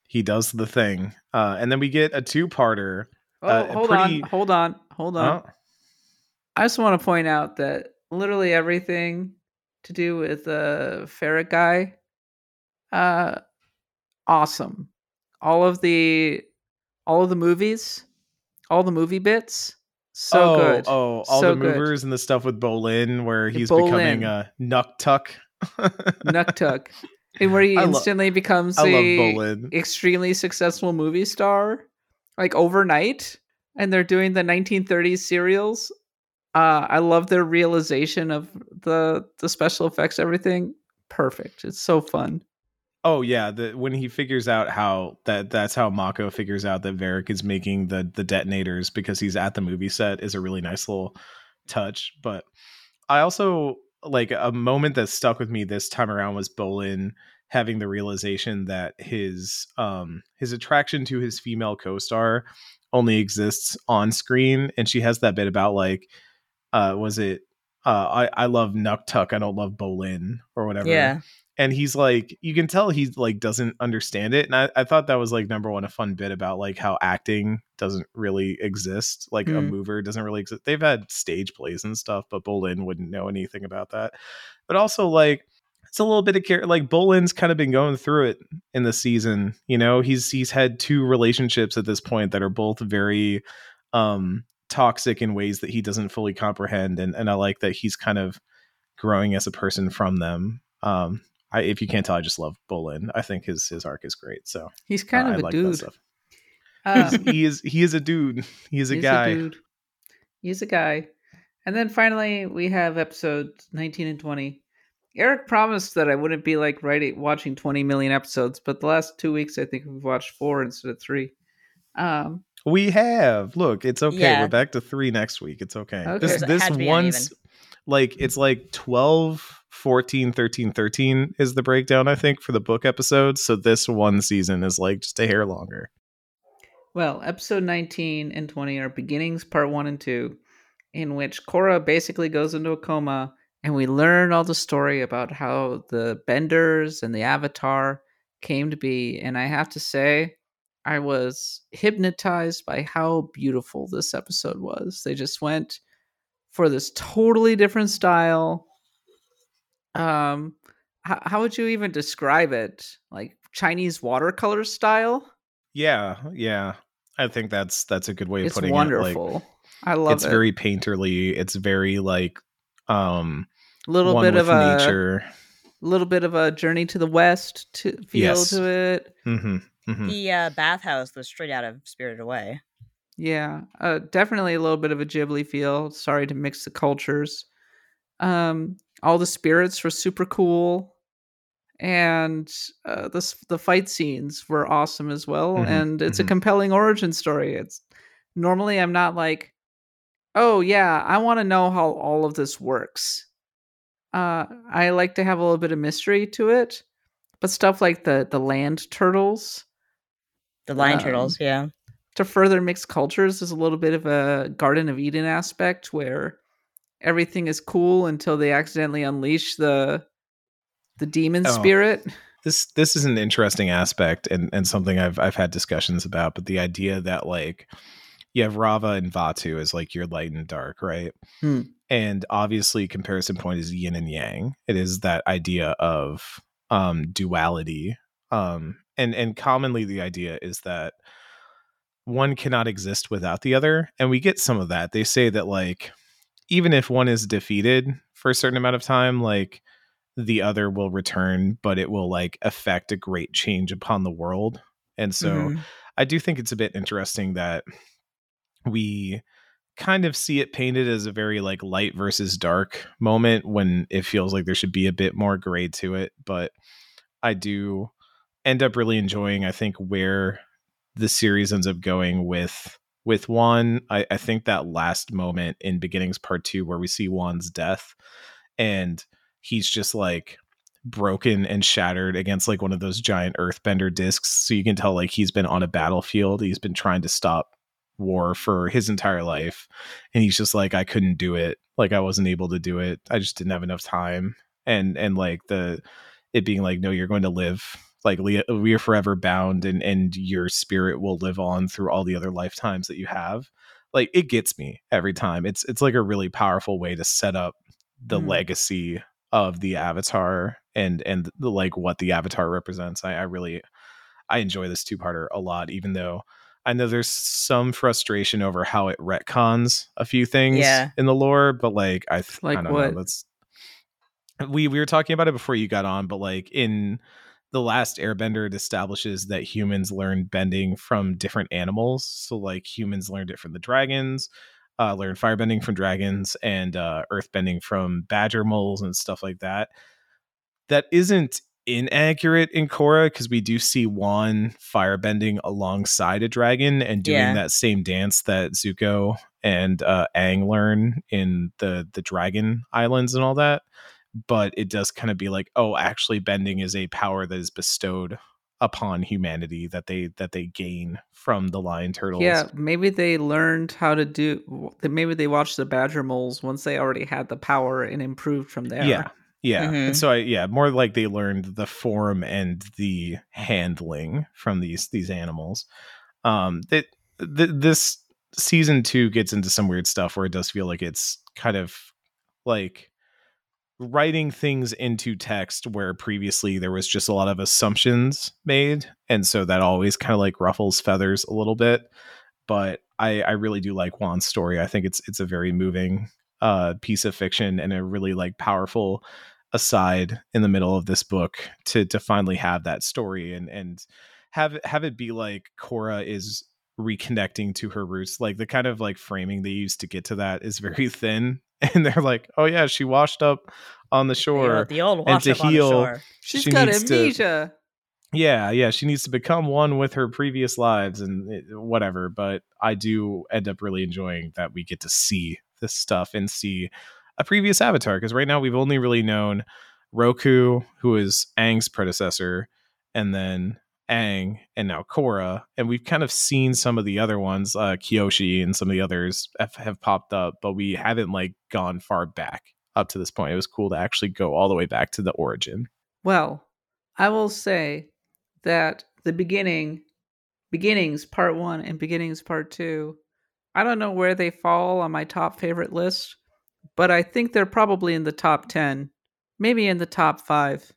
[SPEAKER 3] He does the thing, uh, and then we get a two-parter.
[SPEAKER 1] Oh,
[SPEAKER 3] Uh,
[SPEAKER 1] hold
[SPEAKER 3] pretty-
[SPEAKER 1] on, hold on, hold on.
[SPEAKER 3] Oh,
[SPEAKER 1] I just want to point out that literally everything to do with the ferret guy, uh, awesome. All of the, all of the movies, all the movie bits, so
[SPEAKER 3] oh,
[SPEAKER 1] good.
[SPEAKER 3] Oh, all
[SPEAKER 1] So
[SPEAKER 3] the
[SPEAKER 1] good.
[SPEAKER 3] movers and the stuff with Bolin, where he's
[SPEAKER 1] Bolin.
[SPEAKER 3] becoming a Nuktuk.
[SPEAKER 1] Nuktuk, and where he
[SPEAKER 3] I lo-
[SPEAKER 1] instantly becomes
[SPEAKER 3] I
[SPEAKER 1] a extremely successful movie star, like overnight, and they're doing the 1930s serials. Uh, I love their realization of the the special effects, everything perfect. It's so fun.
[SPEAKER 3] Oh yeah, the when he figures out how that that's how Mako figures out that Varrick is making the the detonators because he's at the movie set is a really nice little touch. But I also like a moment that stuck with me this time around was Bolin having the realization that his um his attraction to his female co-star only exists on screen and she has that bit about like uh was it uh I I love Nuktuk I don't love Bolin or whatever
[SPEAKER 2] Yeah.
[SPEAKER 3] and he's like you can tell he's like doesn't understand it and I, I thought that was like number one a fun bit about like how acting doesn't really exist like a
[SPEAKER 1] Mm.
[SPEAKER 3] mover doesn't really exist they've had stage plays and stuff but bolin wouldn't know anything about that but also like it's a little bit of care like bolin's kind of been going through it in the season you know he's he's had two relationships at this point that are both very um toxic in ways that he doesn't fully comprehend and and i like that he's kind of growing as a person from them um I, if you can't tell, I just love Bolin. I think his his arc is great. So
[SPEAKER 1] He's kind
[SPEAKER 3] uh,
[SPEAKER 1] of
[SPEAKER 3] I
[SPEAKER 1] a
[SPEAKER 3] like
[SPEAKER 1] dude. Uh,
[SPEAKER 3] He's- he is he is a dude. He's a
[SPEAKER 1] he's
[SPEAKER 3] guy.
[SPEAKER 1] dude. He's a guy. And then finally, we have episode 19 and 20. Eric promised that I wouldn't be like writing, watching 20 million episodes, but the last two weeks, I think we've watched four instead of three. Um,
[SPEAKER 3] We have. Look, it's okay.
[SPEAKER 2] Yeah.
[SPEAKER 3] We're back to three next week. It's okay.
[SPEAKER 1] Okay.
[SPEAKER 3] This
[SPEAKER 1] It
[SPEAKER 3] this
[SPEAKER 2] had to
[SPEAKER 3] one's like it's like 12, 14, 13, 13 is the breakdown, I think, for the book episodes. So this one season is like just a hair longer.
[SPEAKER 1] Well, episode 19 and 20 are beginnings part 1 and 2, in which Korra basically goes into a coma and we learn all the story about how the Benders and the Avatar came to be. And I have to say, I was hypnotized by how beautiful this episode was. They just went for this totally different style. Um, how, how would you even describe it? Like Chinese watercolor style?
[SPEAKER 3] Yeah, yeah. I think that's that's a good way of
[SPEAKER 1] It's
[SPEAKER 3] putting
[SPEAKER 1] wonderful.
[SPEAKER 3] it. Like
[SPEAKER 1] I love it.
[SPEAKER 3] it's
[SPEAKER 1] it.
[SPEAKER 3] very painterly. It's very like um
[SPEAKER 1] little bit
[SPEAKER 3] with
[SPEAKER 1] of a
[SPEAKER 3] nature.
[SPEAKER 1] little bit of a journey to the west to feel
[SPEAKER 3] Yes.
[SPEAKER 1] to it.
[SPEAKER 3] hmm hmm
[SPEAKER 2] The uh, bathhouse was straight out of Spirited Away.
[SPEAKER 1] Yeah, uh, definitely a little bit of a Ghibli feel. Sorry to mix the cultures. Um, all the spirits were super cool, and uh, the the fight scenes were awesome as well.
[SPEAKER 3] Mhm,
[SPEAKER 1] And it's a
[SPEAKER 3] mhm.
[SPEAKER 1] compelling origin story. It's normally I'm not like, oh yeah, I want to know how all of this works. Uh, I like to have a little bit of mystery to it, but stuff like the the land turtles
[SPEAKER 2] The lion
[SPEAKER 1] Um,
[SPEAKER 2] turtles, yeah.
[SPEAKER 1] to further mix cultures there's a little bit of a garden of eden aspect where everything is cool until they accidentally unleash the the demon
[SPEAKER 3] Oh.
[SPEAKER 1] spirit
[SPEAKER 3] this this is an interesting aspect and and something I've I've had discussions about, but the idea that like you have Raava and Vaatu as like your light and dark, right?
[SPEAKER 1] Hmm.
[SPEAKER 3] And obviously comparison point is yin and yang. It is that idea of um duality. Um and and commonly the idea is that one cannot exist without the other. And we get some of that. They say that like even if one is defeated for a certain amount of time, like the other will return, but it will like affect a great change upon the world. And so
[SPEAKER 2] Mhm.
[SPEAKER 3] I do think it's a bit interesting that we kind of see it painted as a very like light versus dark moment when it feels like there should be a bit more gray to it. But I do end up really enjoying, I think, where the series ends up going with with Wan. I, I think that last moment in beginnings part two where we see Wan's death and he's just like broken and shattered against like one of those giant earthbender discs so you can tell like he's been on a battlefield he's been trying to stop war for his entire life and he's just like I couldn't do it. Like I wasn't able to do it. I just didn't have enough time. And and like the it being like no you're going to live like we are forever bound and and your spirit will live on through all the other lifetimes that you have. Like it gets me every time. It's it's like a really powerful way to set up the mm. legacy of the avatar and and the, like what the avatar represents. I, I really i enjoy this two-parter a lot even though I know there's some frustration over how it retcons a few things
[SPEAKER 2] yeah.
[SPEAKER 3] in the lore, but like I, th-
[SPEAKER 1] like
[SPEAKER 3] I don't
[SPEAKER 1] what?
[SPEAKER 3] know. That's we we were talking about it before you got on, but like in the last Airbender, it establishes that humans learn bending from different animals. So like humans learned it from the dragons, uh, learned firebending from dragons, and uh, earthbending from badger moles and stuff like that. That isn't inaccurate in Korra because we do see Wan firebending alongside a dragon and doing
[SPEAKER 2] Yeah.
[SPEAKER 3] that same dance that Zuko and uh, Aang learn in the the Dragon Islands and all that. But it does kind of be like, oh, actually, bending is a power that is bestowed upon humanity that they that they gain from the lion turtles.
[SPEAKER 1] Yeah, maybe they learned how to do. Maybe they watched the badger moles once they already had the power and improved from there.
[SPEAKER 3] Yeah. Yeah.
[SPEAKER 2] Mhm.
[SPEAKER 3] So I yeah, more like they learned the form and the handling from these these animals. Um that th- this season 2 gets into some weird stuff where it does feel like it's kind of like writing things into text where previously there was just a lot of assumptions made and so that always kind of like ruffles feathers a little bit but I, I really do like Wan's story. I think it's it's a very moving uh, piece of fiction and a really like powerful aside in the middle of this book to to finally have that story and and have it have it be like Korra is reconnecting to her roots. Like the kind of like framing they used to get to that is very thin. And they're like, oh yeah, she washed up on the
[SPEAKER 2] The
[SPEAKER 3] shore.
[SPEAKER 2] old, the old
[SPEAKER 3] and to
[SPEAKER 2] up on the
[SPEAKER 3] heal-
[SPEAKER 1] she's
[SPEAKER 3] She
[SPEAKER 1] got
[SPEAKER 3] needs to- yeah yeah she needs to become one with her previous lives and it, whatever but i do end up really enjoying that we get to see this stuff and see a previous avatar because right now we've only really known roku who is Aang's predecessor and then Aang and now Korra and we've kind of seen some of the other ones uh Kyoshi and some of the others have, have popped up but we haven't like gone far back up to this point. It was cool to actually go all the way back to the origin.
[SPEAKER 1] Well, I will say that the beginning, beginnings part one and beginnings part two, I don't know where they fall on my top favorite list, but I think they're probably in the top 10, maybe in the top five.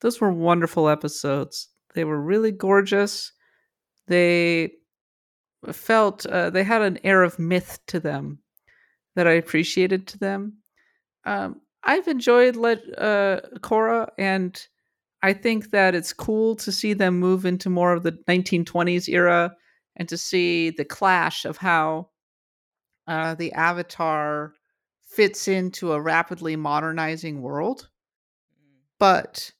[SPEAKER 1] Those were wonderful episodes. They were really gorgeous. They felt, uh, they had an air of myth to them that I appreciated to them. Um, I've enjoyed Le- uh, Korra, and I think that it's cool to see them move into more of the 1920s era and to see the clash of how uh, the Avatar fits into a rapidly modernizing world. But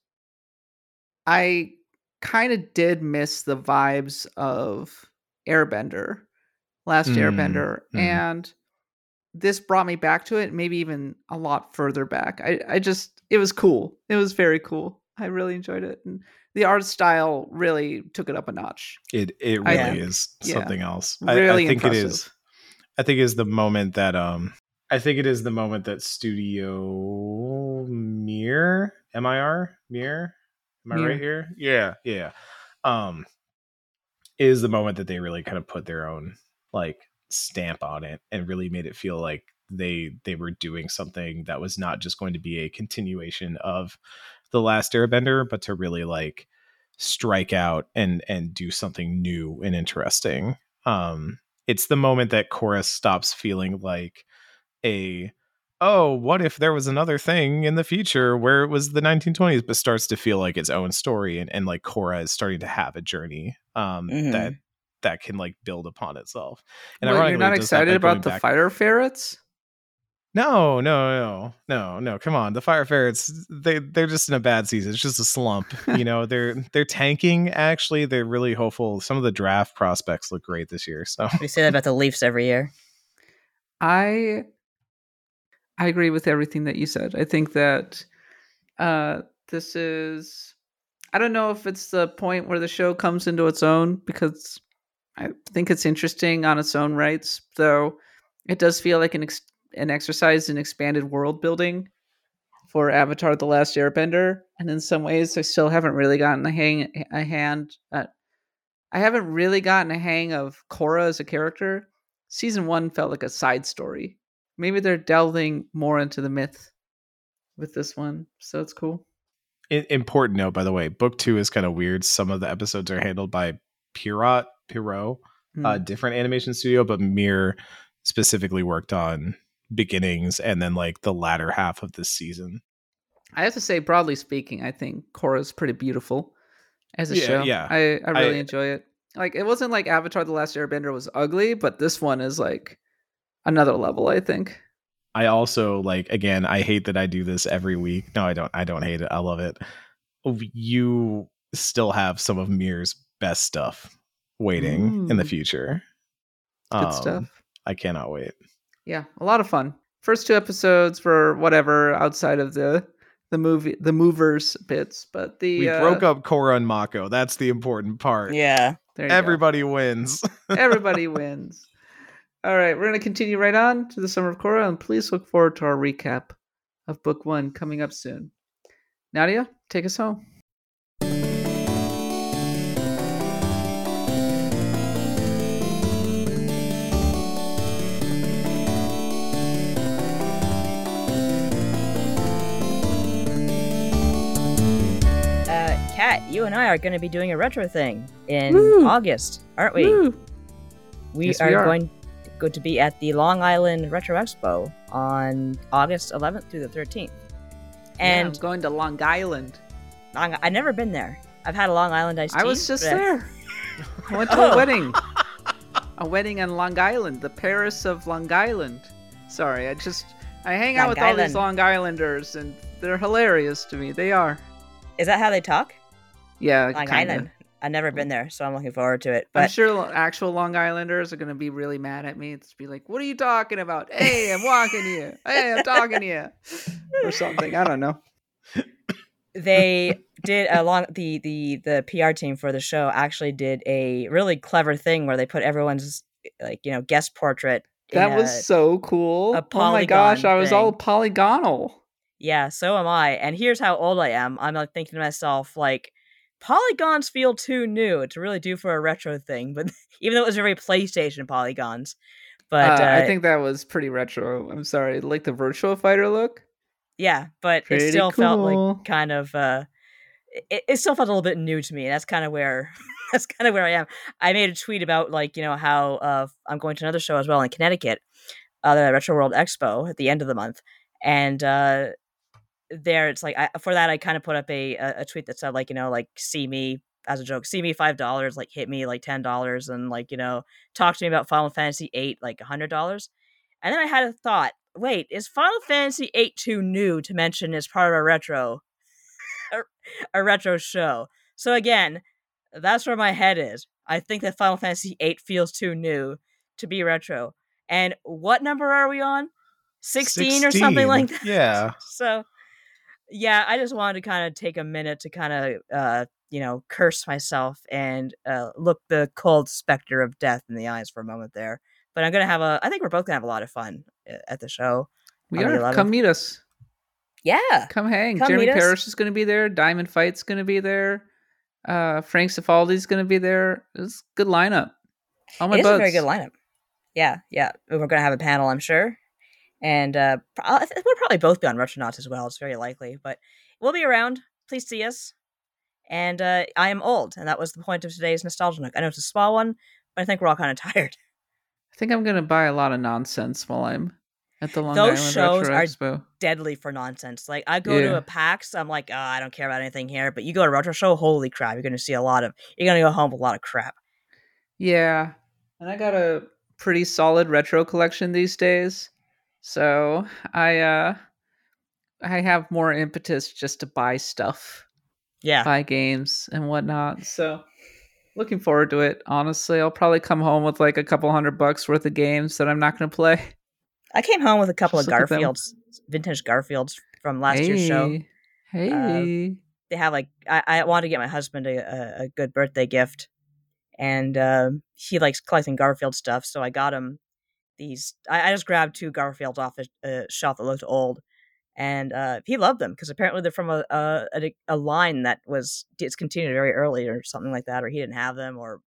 [SPEAKER 1] I kind of did miss the vibes of Airbender, Last
[SPEAKER 3] Mm,
[SPEAKER 1] Airbender,
[SPEAKER 3] mm.
[SPEAKER 1] and this brought me back to it, maybe even a lot further back. I, I just, it was cool. It was very cool. I really enjoyed it. And the art style really took it up a notch.
[SPEAKER 3] It it really
[SPEAKER 1] think-
[SPEAKER 3] is
[SPEAKER 1] yeah.
[SPEAKER 3] something else. I-
[SPEAKER 1] Really
[SPEAKER 3] I, think
[SPEAKER 1] impressive.
[SPEAKER 3] it is. I think it is the moment that um I think it is the moment that Studio Mir M I R Mir Am I
[SPEAKER 1] Mir.
[SPEAKER 3] right here? Yeah, yeah. Um is the moment that they really kind of put their own like stamp on it and really made it feel like they they were doing something that was not just going to be a continuation of the last airbender but to really like strike out and and do something new and interesting um it's the moment that chorus stops feeling like a oh what if there was another thing in the future where it was the 1920s but starts to feel like its own story and, and like Korra is starting to have a journey um
[SPEAKER 2] Mhm.
[SPEAKER 3] that that can like build upon itself and
[SPEAKER 1] What, you're not
[SPEAKER 3] it does that
[SPEAKER 1] excited about the
[SPEAKER 3] back-
[SPEAKER 1] fire ferrets?
[SPEAKER 3] No, no, no, no, no. Come on, the fire ferrets. They they're just in a bad season. It's just a slump. you know, they're they're tanking. Actually, they're really hopeful. Some of the draft prospects look great this year. So
[SPEAKER 2] We say that about the Leafs every year.
[SPEAKER 1] I I agree with everything that you said. I think that uh, this is I don't know if it's the point where the show comes into its own because I think it's interesting on its own rights, though it does feel like an ex- an exercise in expanded world building for Avatar: The Last Airbender, and in some ways, I still haven't really gotten a hang a hand. Uh, I haven't really gotten a hang of Korra as a character. Season one felt like a side story. Maybe they're delving more into the myth with this one, so it's cool.
[SPEAKER 3] Important note, by the way, book two is kind of weird. Some of the episodes are handled by Pierrot, Pierrot,
[SPEAKER 1] Hmm.
[SPEAKER 3] a different animation studio, but Mir specifically worked on beginnings and then like the latter half of this season.
[SPEAKER 1] I have to say, broadly speaking, I think Korra's pretty beautiful as a
[SPEAKER 3] Yeah,
[SPEAKER 1] show.
[SPEAKER 3] yeah.
[SPEAKER 1] I, I really
[SPEAKER 3] I-
[SPEAKER 1] enjoy it. Like, it wasn't like Avatar: The Last Airbender was ugly, but this one is like another level. I think.
[SPEAKER 3] I also like again, I hate that I do this every week. No, I don't. I don't hate it. I love it. You still have some of Mir's best stuff waiting in the
[SPEAKER 1] Mm.
[SPEAKER 3] future.
[SPEAKER 1] Good
[SPEAKER 3] Um,
[SPEAKER 1] stuff.
[SPEAKER 3] I cannot wait.
[SPEAKER 1] Yeah, a lot of fun. First two episodes were whatever outside of the the movie the movers bits, but the
[SPEAKER 3] We
[SPEAKER 1] uh,
[SPEAKER 3] broke up Korra and Mako. That's the important part.
[SPEAKER 2] Yeah.
[SPEAKER 1] there you go.
[SPEAKER 3] Everybody wins.
[SPEAKER 1] Everybody wins. All right, we're going to continue right on to the Summer of Korra, and please look forward to our recap of Book One coming up soon. Nadia, take us home.
[SPEAKER 2] You and I are going to be doing a retro thing in
[SPEAKER 1] Woo.
[SPEAKER 2] August, aren't we?
[SPEAKER 1] Woo.
[SPEAKER 2] We
[SPEAKER 1] Yes,
[SPEAKER 2] are
[SPEAKER 1] we are.
[SPEAKER 2] going going to be at the Long Island Retro Expo on August 11th through the 13th.
[SPEAKER 1] Yeah, I'm going to Long Island.
[SPEAKER 2] Long, I've never been there. I've had a Long Island iced tea.
[SPEAKER 1] I was just
[SPEAKER 2] but I-
[SPEAKER 1] there. I went to
[SPEAKER 2] Oh.
[SPEAKER 1] a wedding. A wedding on Long Island, the Paris of Long Island. Sorry, I just I hang out
[SPEAKER 2] Long
[SPEAKER 1] with all these Long Islanders, and they're hilarious to me. They are.
[SPEAKER 2] Is that how they talk?
[SPEAKER 1] Yeah,
[SPEAKER 2] Long
[SPEAKER 1] kinda.
[SPEAKER 2] Island. I've never been there, so I'm looking forward to it. But
[SPEAKER 1] I'm sure actual Long Islanders are going to be really mad at me. It's be like, "What are you talking about? Hey, I'm walking you. Hey, I'm talking to you," or something. I don't know.
[SPEAKER 2] they did a long the the the PR team for the show actually did a really clever thing where they put everyone's like you know guest portrait.
[SPEAKER 1] That
[SPEAKER 2] a-
[SPEAKER 1] was so cool.
[SPEAKER 2] a
[SPEAKER 1] oh my gosh, I was all polygonal.
[SPEAKER 2] yeah. So am I. And here's how old I am. I'm like thinking to myself like. Polygons feel too new to really do for a retro thing, but even though it was very PlayStation polygons, but
[SPEAKER 1] uh,
[SPEAKER 2] uh,
[SPEAKER 1] I think that was pretty retro. I'm sorry, like the Virtual Fighter look.
[SPEAKER 2] Yeah, but
[SPEAKER 1] Pretty
[SPEAKER 2] it still felt like kind of uh it, it still felt a little bit new to me. and That's kind of where that's kind of where I am. I made a tweet about like, you know, how uh I'm going to another show as well in Connecticut, uh the Retro World Expo at the end of the month. And uh there it's like I, for that I kind of put up a, a tweet that said like, you know, like see me as a joke, see me five dollars, like hit me like ten dollars and like, you know, talk to me about Final Fantasy eight, like a hundred dollars. And then I had a thought, wait, is Final Fantasy eight too new to mention as part of a retro a, a retro show? So again, that's where my head is. I think that Final Fantasy eight feels too new to be retro. And what number are we on? 16, or something like that.
[SPEAKER 3] Yeah.
[SPEAKER 2] So yeah, I just wanted to kind of take a minute to kind of uh, you know, curse myself and uh look the cold specter of death in the eyes for a moment there. But I'm gonna have a. I think we're both gonna have a lot of fun uh, at the show.
[SPEAKER 1] We are. Come meet us.
[SPEAKER 2] Yeah,
[SPEAKER 1] Come hang.
[SPEAKER 2] Come
[SPEAKER 1] Jeremy. Parish is going to be there. Diamond Fight's going to be there. Uh, Frank Cifaldi's going to be there. It's a good lineup. All my
[SPEAKER 2] it is a very good lineup. Yeah, yeah. We're gonna have a panel, I'm sure, and uh, think we'll probably both be on Retronauts as well. It's very likely, but we'll be around. Please see us. And uh, I am old, and that was the point of today's nostalgia nook. I know it's a small one, but I think we're all kind of tired.
[SPEAKER 1] I think I'm going to buy a lot of nonsense while I'm at the Long
[SPEAKER 2] Those
[SPEAKER 1] Island
[SPEAKER 2] shows
[SPEAKER 1] Retro
[SPEAKER 2] are
[SPEAKER 1] Expo.
[SPEAKER 2] Deadly for nonsense. Like I go to a PAX, I'm like, oh, I don't care about anything here. But you go to a retro show, holy crap! You're gonna see a lot of. You're gonna go home with a lot of crap.
[SPEAKER 1] Yeah. And I got a pretty solid retro collection these days. So I uh I have more impetus just to buy stuff,
[SPEAKER 2] Yeah,
[SPEAKER 1] buy games and whatnot. So looking forward to it. Honestly, I'll probably come home with like a couple hundred bucks worth of games that I'm not gonna play.
[SPEAKER 2] I came home with a couple
[SPEAKER 1] Just
[SPEAKER 2] of
[SPEAKER 1] look at them.
[SPEAKER 2] Garfields, vintage Garfields from last year's show.
[SPEAKER 1] Hey, Hey.
[SPEAKER 2] they have like I, I wanted to get my husband a, a, a good birthday gift, and um, he likes collecting Garfield stuff, so I got him these. I, I just grabbed two Garfields off a, a shelf that looked old, and uh, he loved them because apparently they're from a, a a line that was discontinued very early or something like that, or he didn't have them, or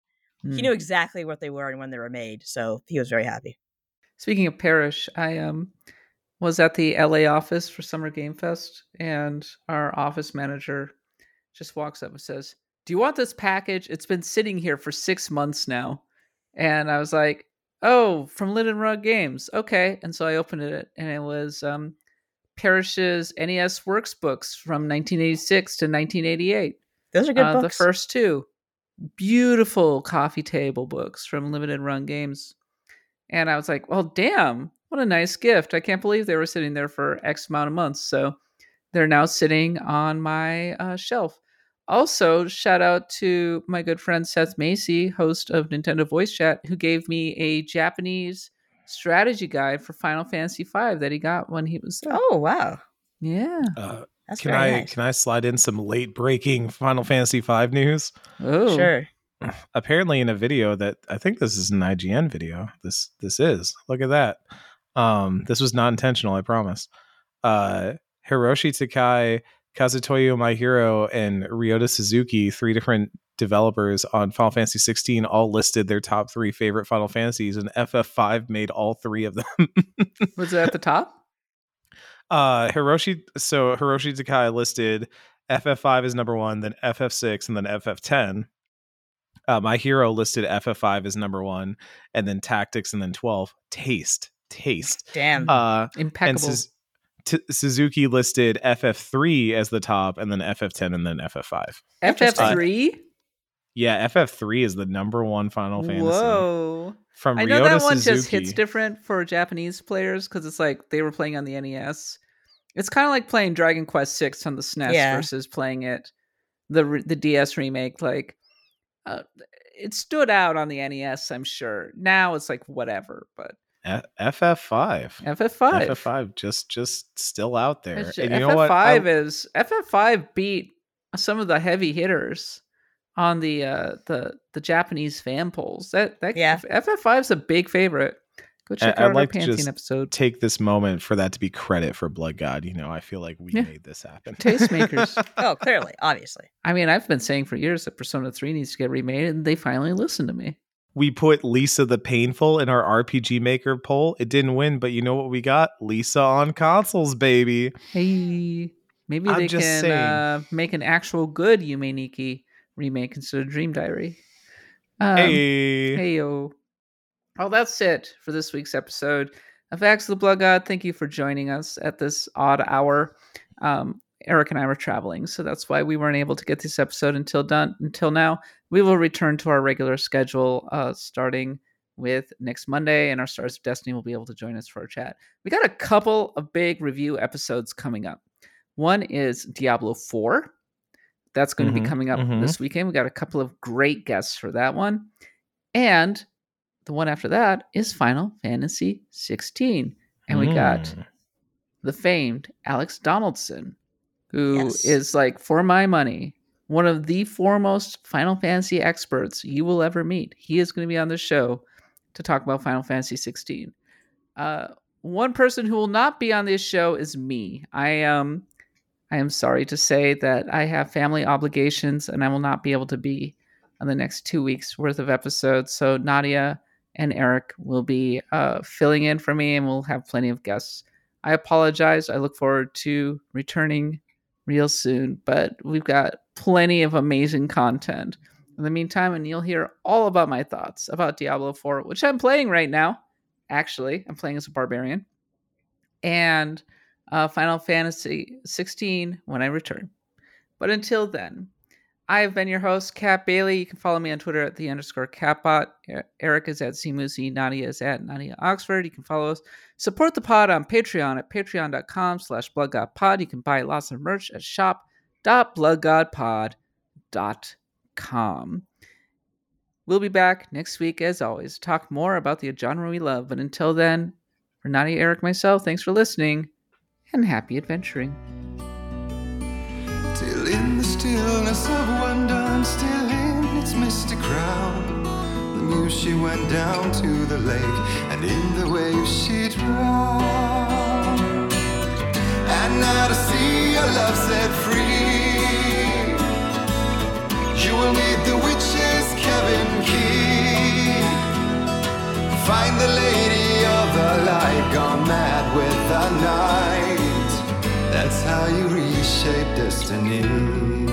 [SPEAKER 1] Hmm.
[SPEAKER 2] he knew exactly what they were and when they were made, so he was very happy.
[SPEAKER 1] Speaking of Parish, I um was at the LA office for Summer Game Fest, and our office manager just walks up and says, "Do you want this package? It's been sitting here for six months now." And I was like, "Oh, from Limited Run Games, okay." And so I opened it, and it was um, Parish's NES Works books from 1986 to 1988.
[SPEAKER 2] Those are good
[SPEAKER 1] Uh,
[SPEAKER 2] books.
[SPEAKER 1] the first two beautiful coffee table books from limited run games and i was like well damn what a nice gift i can't believe they were sitting there for x amount of months so they're now sitting on my uh, shelf also shout out to my good friend seth macy host of nintendo voice chat who gave me a japanese strategy guide for final fantasy v that he got when he was there.
[SPEAKER 2] oh wow,
[SPEAKER 1] yeah
[SPEAKER 3] Uh,
[SPEAKER 2] that's
[SPEAKER 3] can
[SPEAKER 2] very
[SPEAKER 3] I
[SPEAKER 2] nice.
[SPEAKER 3] can I slide in some late breaking Final Fantasy V news?
[SPEAKER 1] oh
[SPEAKER 2] Sure.
[SPEAKER 3] apparently in a video that I think this is an IGN video. This this is. Look at that. Um this was not intentional, I promise. Uh Hiroshi Takai, Kazutoyo Maehiro, and Ryota Suzuki, three different developers on Final Fantasy 16 all listed their top 3 favorite Final Fantasies and FF5 made all 3 of them.
[SPEAKER 1] was it at the top
[SPEAKER 3] uh Hiroshi so Hiroshi Takai listed FF5 as number 1, then FF6 and then FF10. Uh, Maehiro listed FF5 as number 1 and then Tactics and then 12. Taste, taste.
[SPEAKER 2] Damn.
[SPEAKER 3] Uh and
[SPEAKER 1] impeccable
[SPEAKER 3] Suz- T- Suzuki listed FF3 as the top and then FF10 and then FF5.
[SPEAKER 1] ff3
[SPEAKER 3] Yeah, FF3 is the number 1 Final Fantasy.
[SPEAKER 1] whoa
[SPEAKER 3] From
[SPEAKER 1] I know
[SPEAKER 3] Ryota
[SPEAKER 1] that one
[SPEAKER 3] Suzuki.
[SPEAKER 1] just hits different for Japanese players because it's like they were playing on the NES. It's kind of like playing Dragon Quest Six on the SNES
[SPEAKER 2] Yeah.
[SPEAKER 1] versus playing it the the DS remake. Like, uh, it stood out on the NES. I'm sure. Now it's like whatever, but
[SPEAKER 3] F- FF5.
[SPEAKER 1] FF5.
[SPEAKER 3] FF5 just just still out there.
[SPEAKER 1] It's
[SPEAKER 3] And
[SPEAKER 1] ju-
[SPEAKER 3] you know what?
[SPEAKER 1] FF5 is FF5 beat some of the heavy hitters on the uh the the Japanese fan polls. That that
[SPEAKER 2] Yeah.
[SPEAKER 1] FF5 is a big favorite. Go check
[SPEAKER 3] I'd
[SPEAKER 1] out
[SPEAKER 3] like
[SPEAKER 1] our
[SPEAKER 3] to just
[SPEAKER 1] episode.
[SPEAKER 3] take this moment for that to be credit for Blood God. You know, I feel like we
[SPEAKER 1] Yeah.
[SPEAKER 3] made this happen.
[SPEAKER 1] Tastemakers.
[SPEAKER 2] oh, clearly, obviously.
[SPEAKER 1] I mean, I've been saying for years that Persona 3 needs to get remade, and they finally listened to me.
[SPEAKER 3] We put Lisa the Painful in our RPG Maker poll. It didn't win, but you know what we got? Lisa on consoles, baby.
[SPEAKER 1] Hey, maybe
[SPEAKER 3] I'm
[SPEAKER 1] they can uh, make an actual good Yume Nikki remake instead of Dream Diary. Um,
[SPEAKER 3] hey.
[SPEAKER 1] Hey yo. Well, that's it for this week's episode of Axe of the Blood God. Thank you for joining us at this odd hour. Um, Eric and I were traveling, so that's why we weren't able to get this episode until done until now. We will return to our regular schedule uh, starting with next Monday, and our Stars of Destiny will be able to join us for our chat. We got a couple of big review episodes coming up. One is Diablo 4. That's going to
[SPEAKER 3] Mhm,
[SPEAKER 1] be coming up
[SPEAKER 3] mhm.
[SPEAKER 1] this weekend. We got a couple of great guests for that one. And the one after that is Final Fantasy 16. And we got
[SPEAKER 3] Mm.
[SPEAKER 1] the famed Alex Donaldson, who
[SPEAKER 2] Yes.
[SPEAKER 1] is like, for my money, one of the foremost Final Fantasy experts you will ever meet. He is going to be on the show to talk about Final Fantasy 16. Uh, one person who will not be on this show is me. I um, I am sorry to say that I have family obligations and I will not be able to be on the next two weeks worth of episodes. So Nadia and Eric will be uh, filling in for me, and we'll have plenty of guests. I apologize. I look forward to returning real soon, but we've got plenty of amazing content. In the meantime, and you'll hear all about my thoughts about Diablo 4, which I'm playing right now. Actually, I'm playing as a barbarian. And uh, Final Fantasy 16 when I return. But until then, I've been your host, Kat Bailey. You can follow me on Twitter at the underscore Katbot. Eric is at Cmusi. Nadia is at Nadia Oxford. You can follow us. Support the pod on Patreon at patreon.com slash bloodgodpod. You can buy lots of merch at shop.bloodgodpod.com. We'll be back next week, as always, to talk more about the genre we love. But until then, for Nadia, Eric, myself, thanks for listening and happy adventuring.
[SPEAKER 4] stillness of wonder and still in its crown. The muse she went down to the lake, and in the waves she drowned. And now to see your love set free, you will meet the witches, Kevin Key. Find the lady of the light, gone mad with the night. That's how you reshape destiny.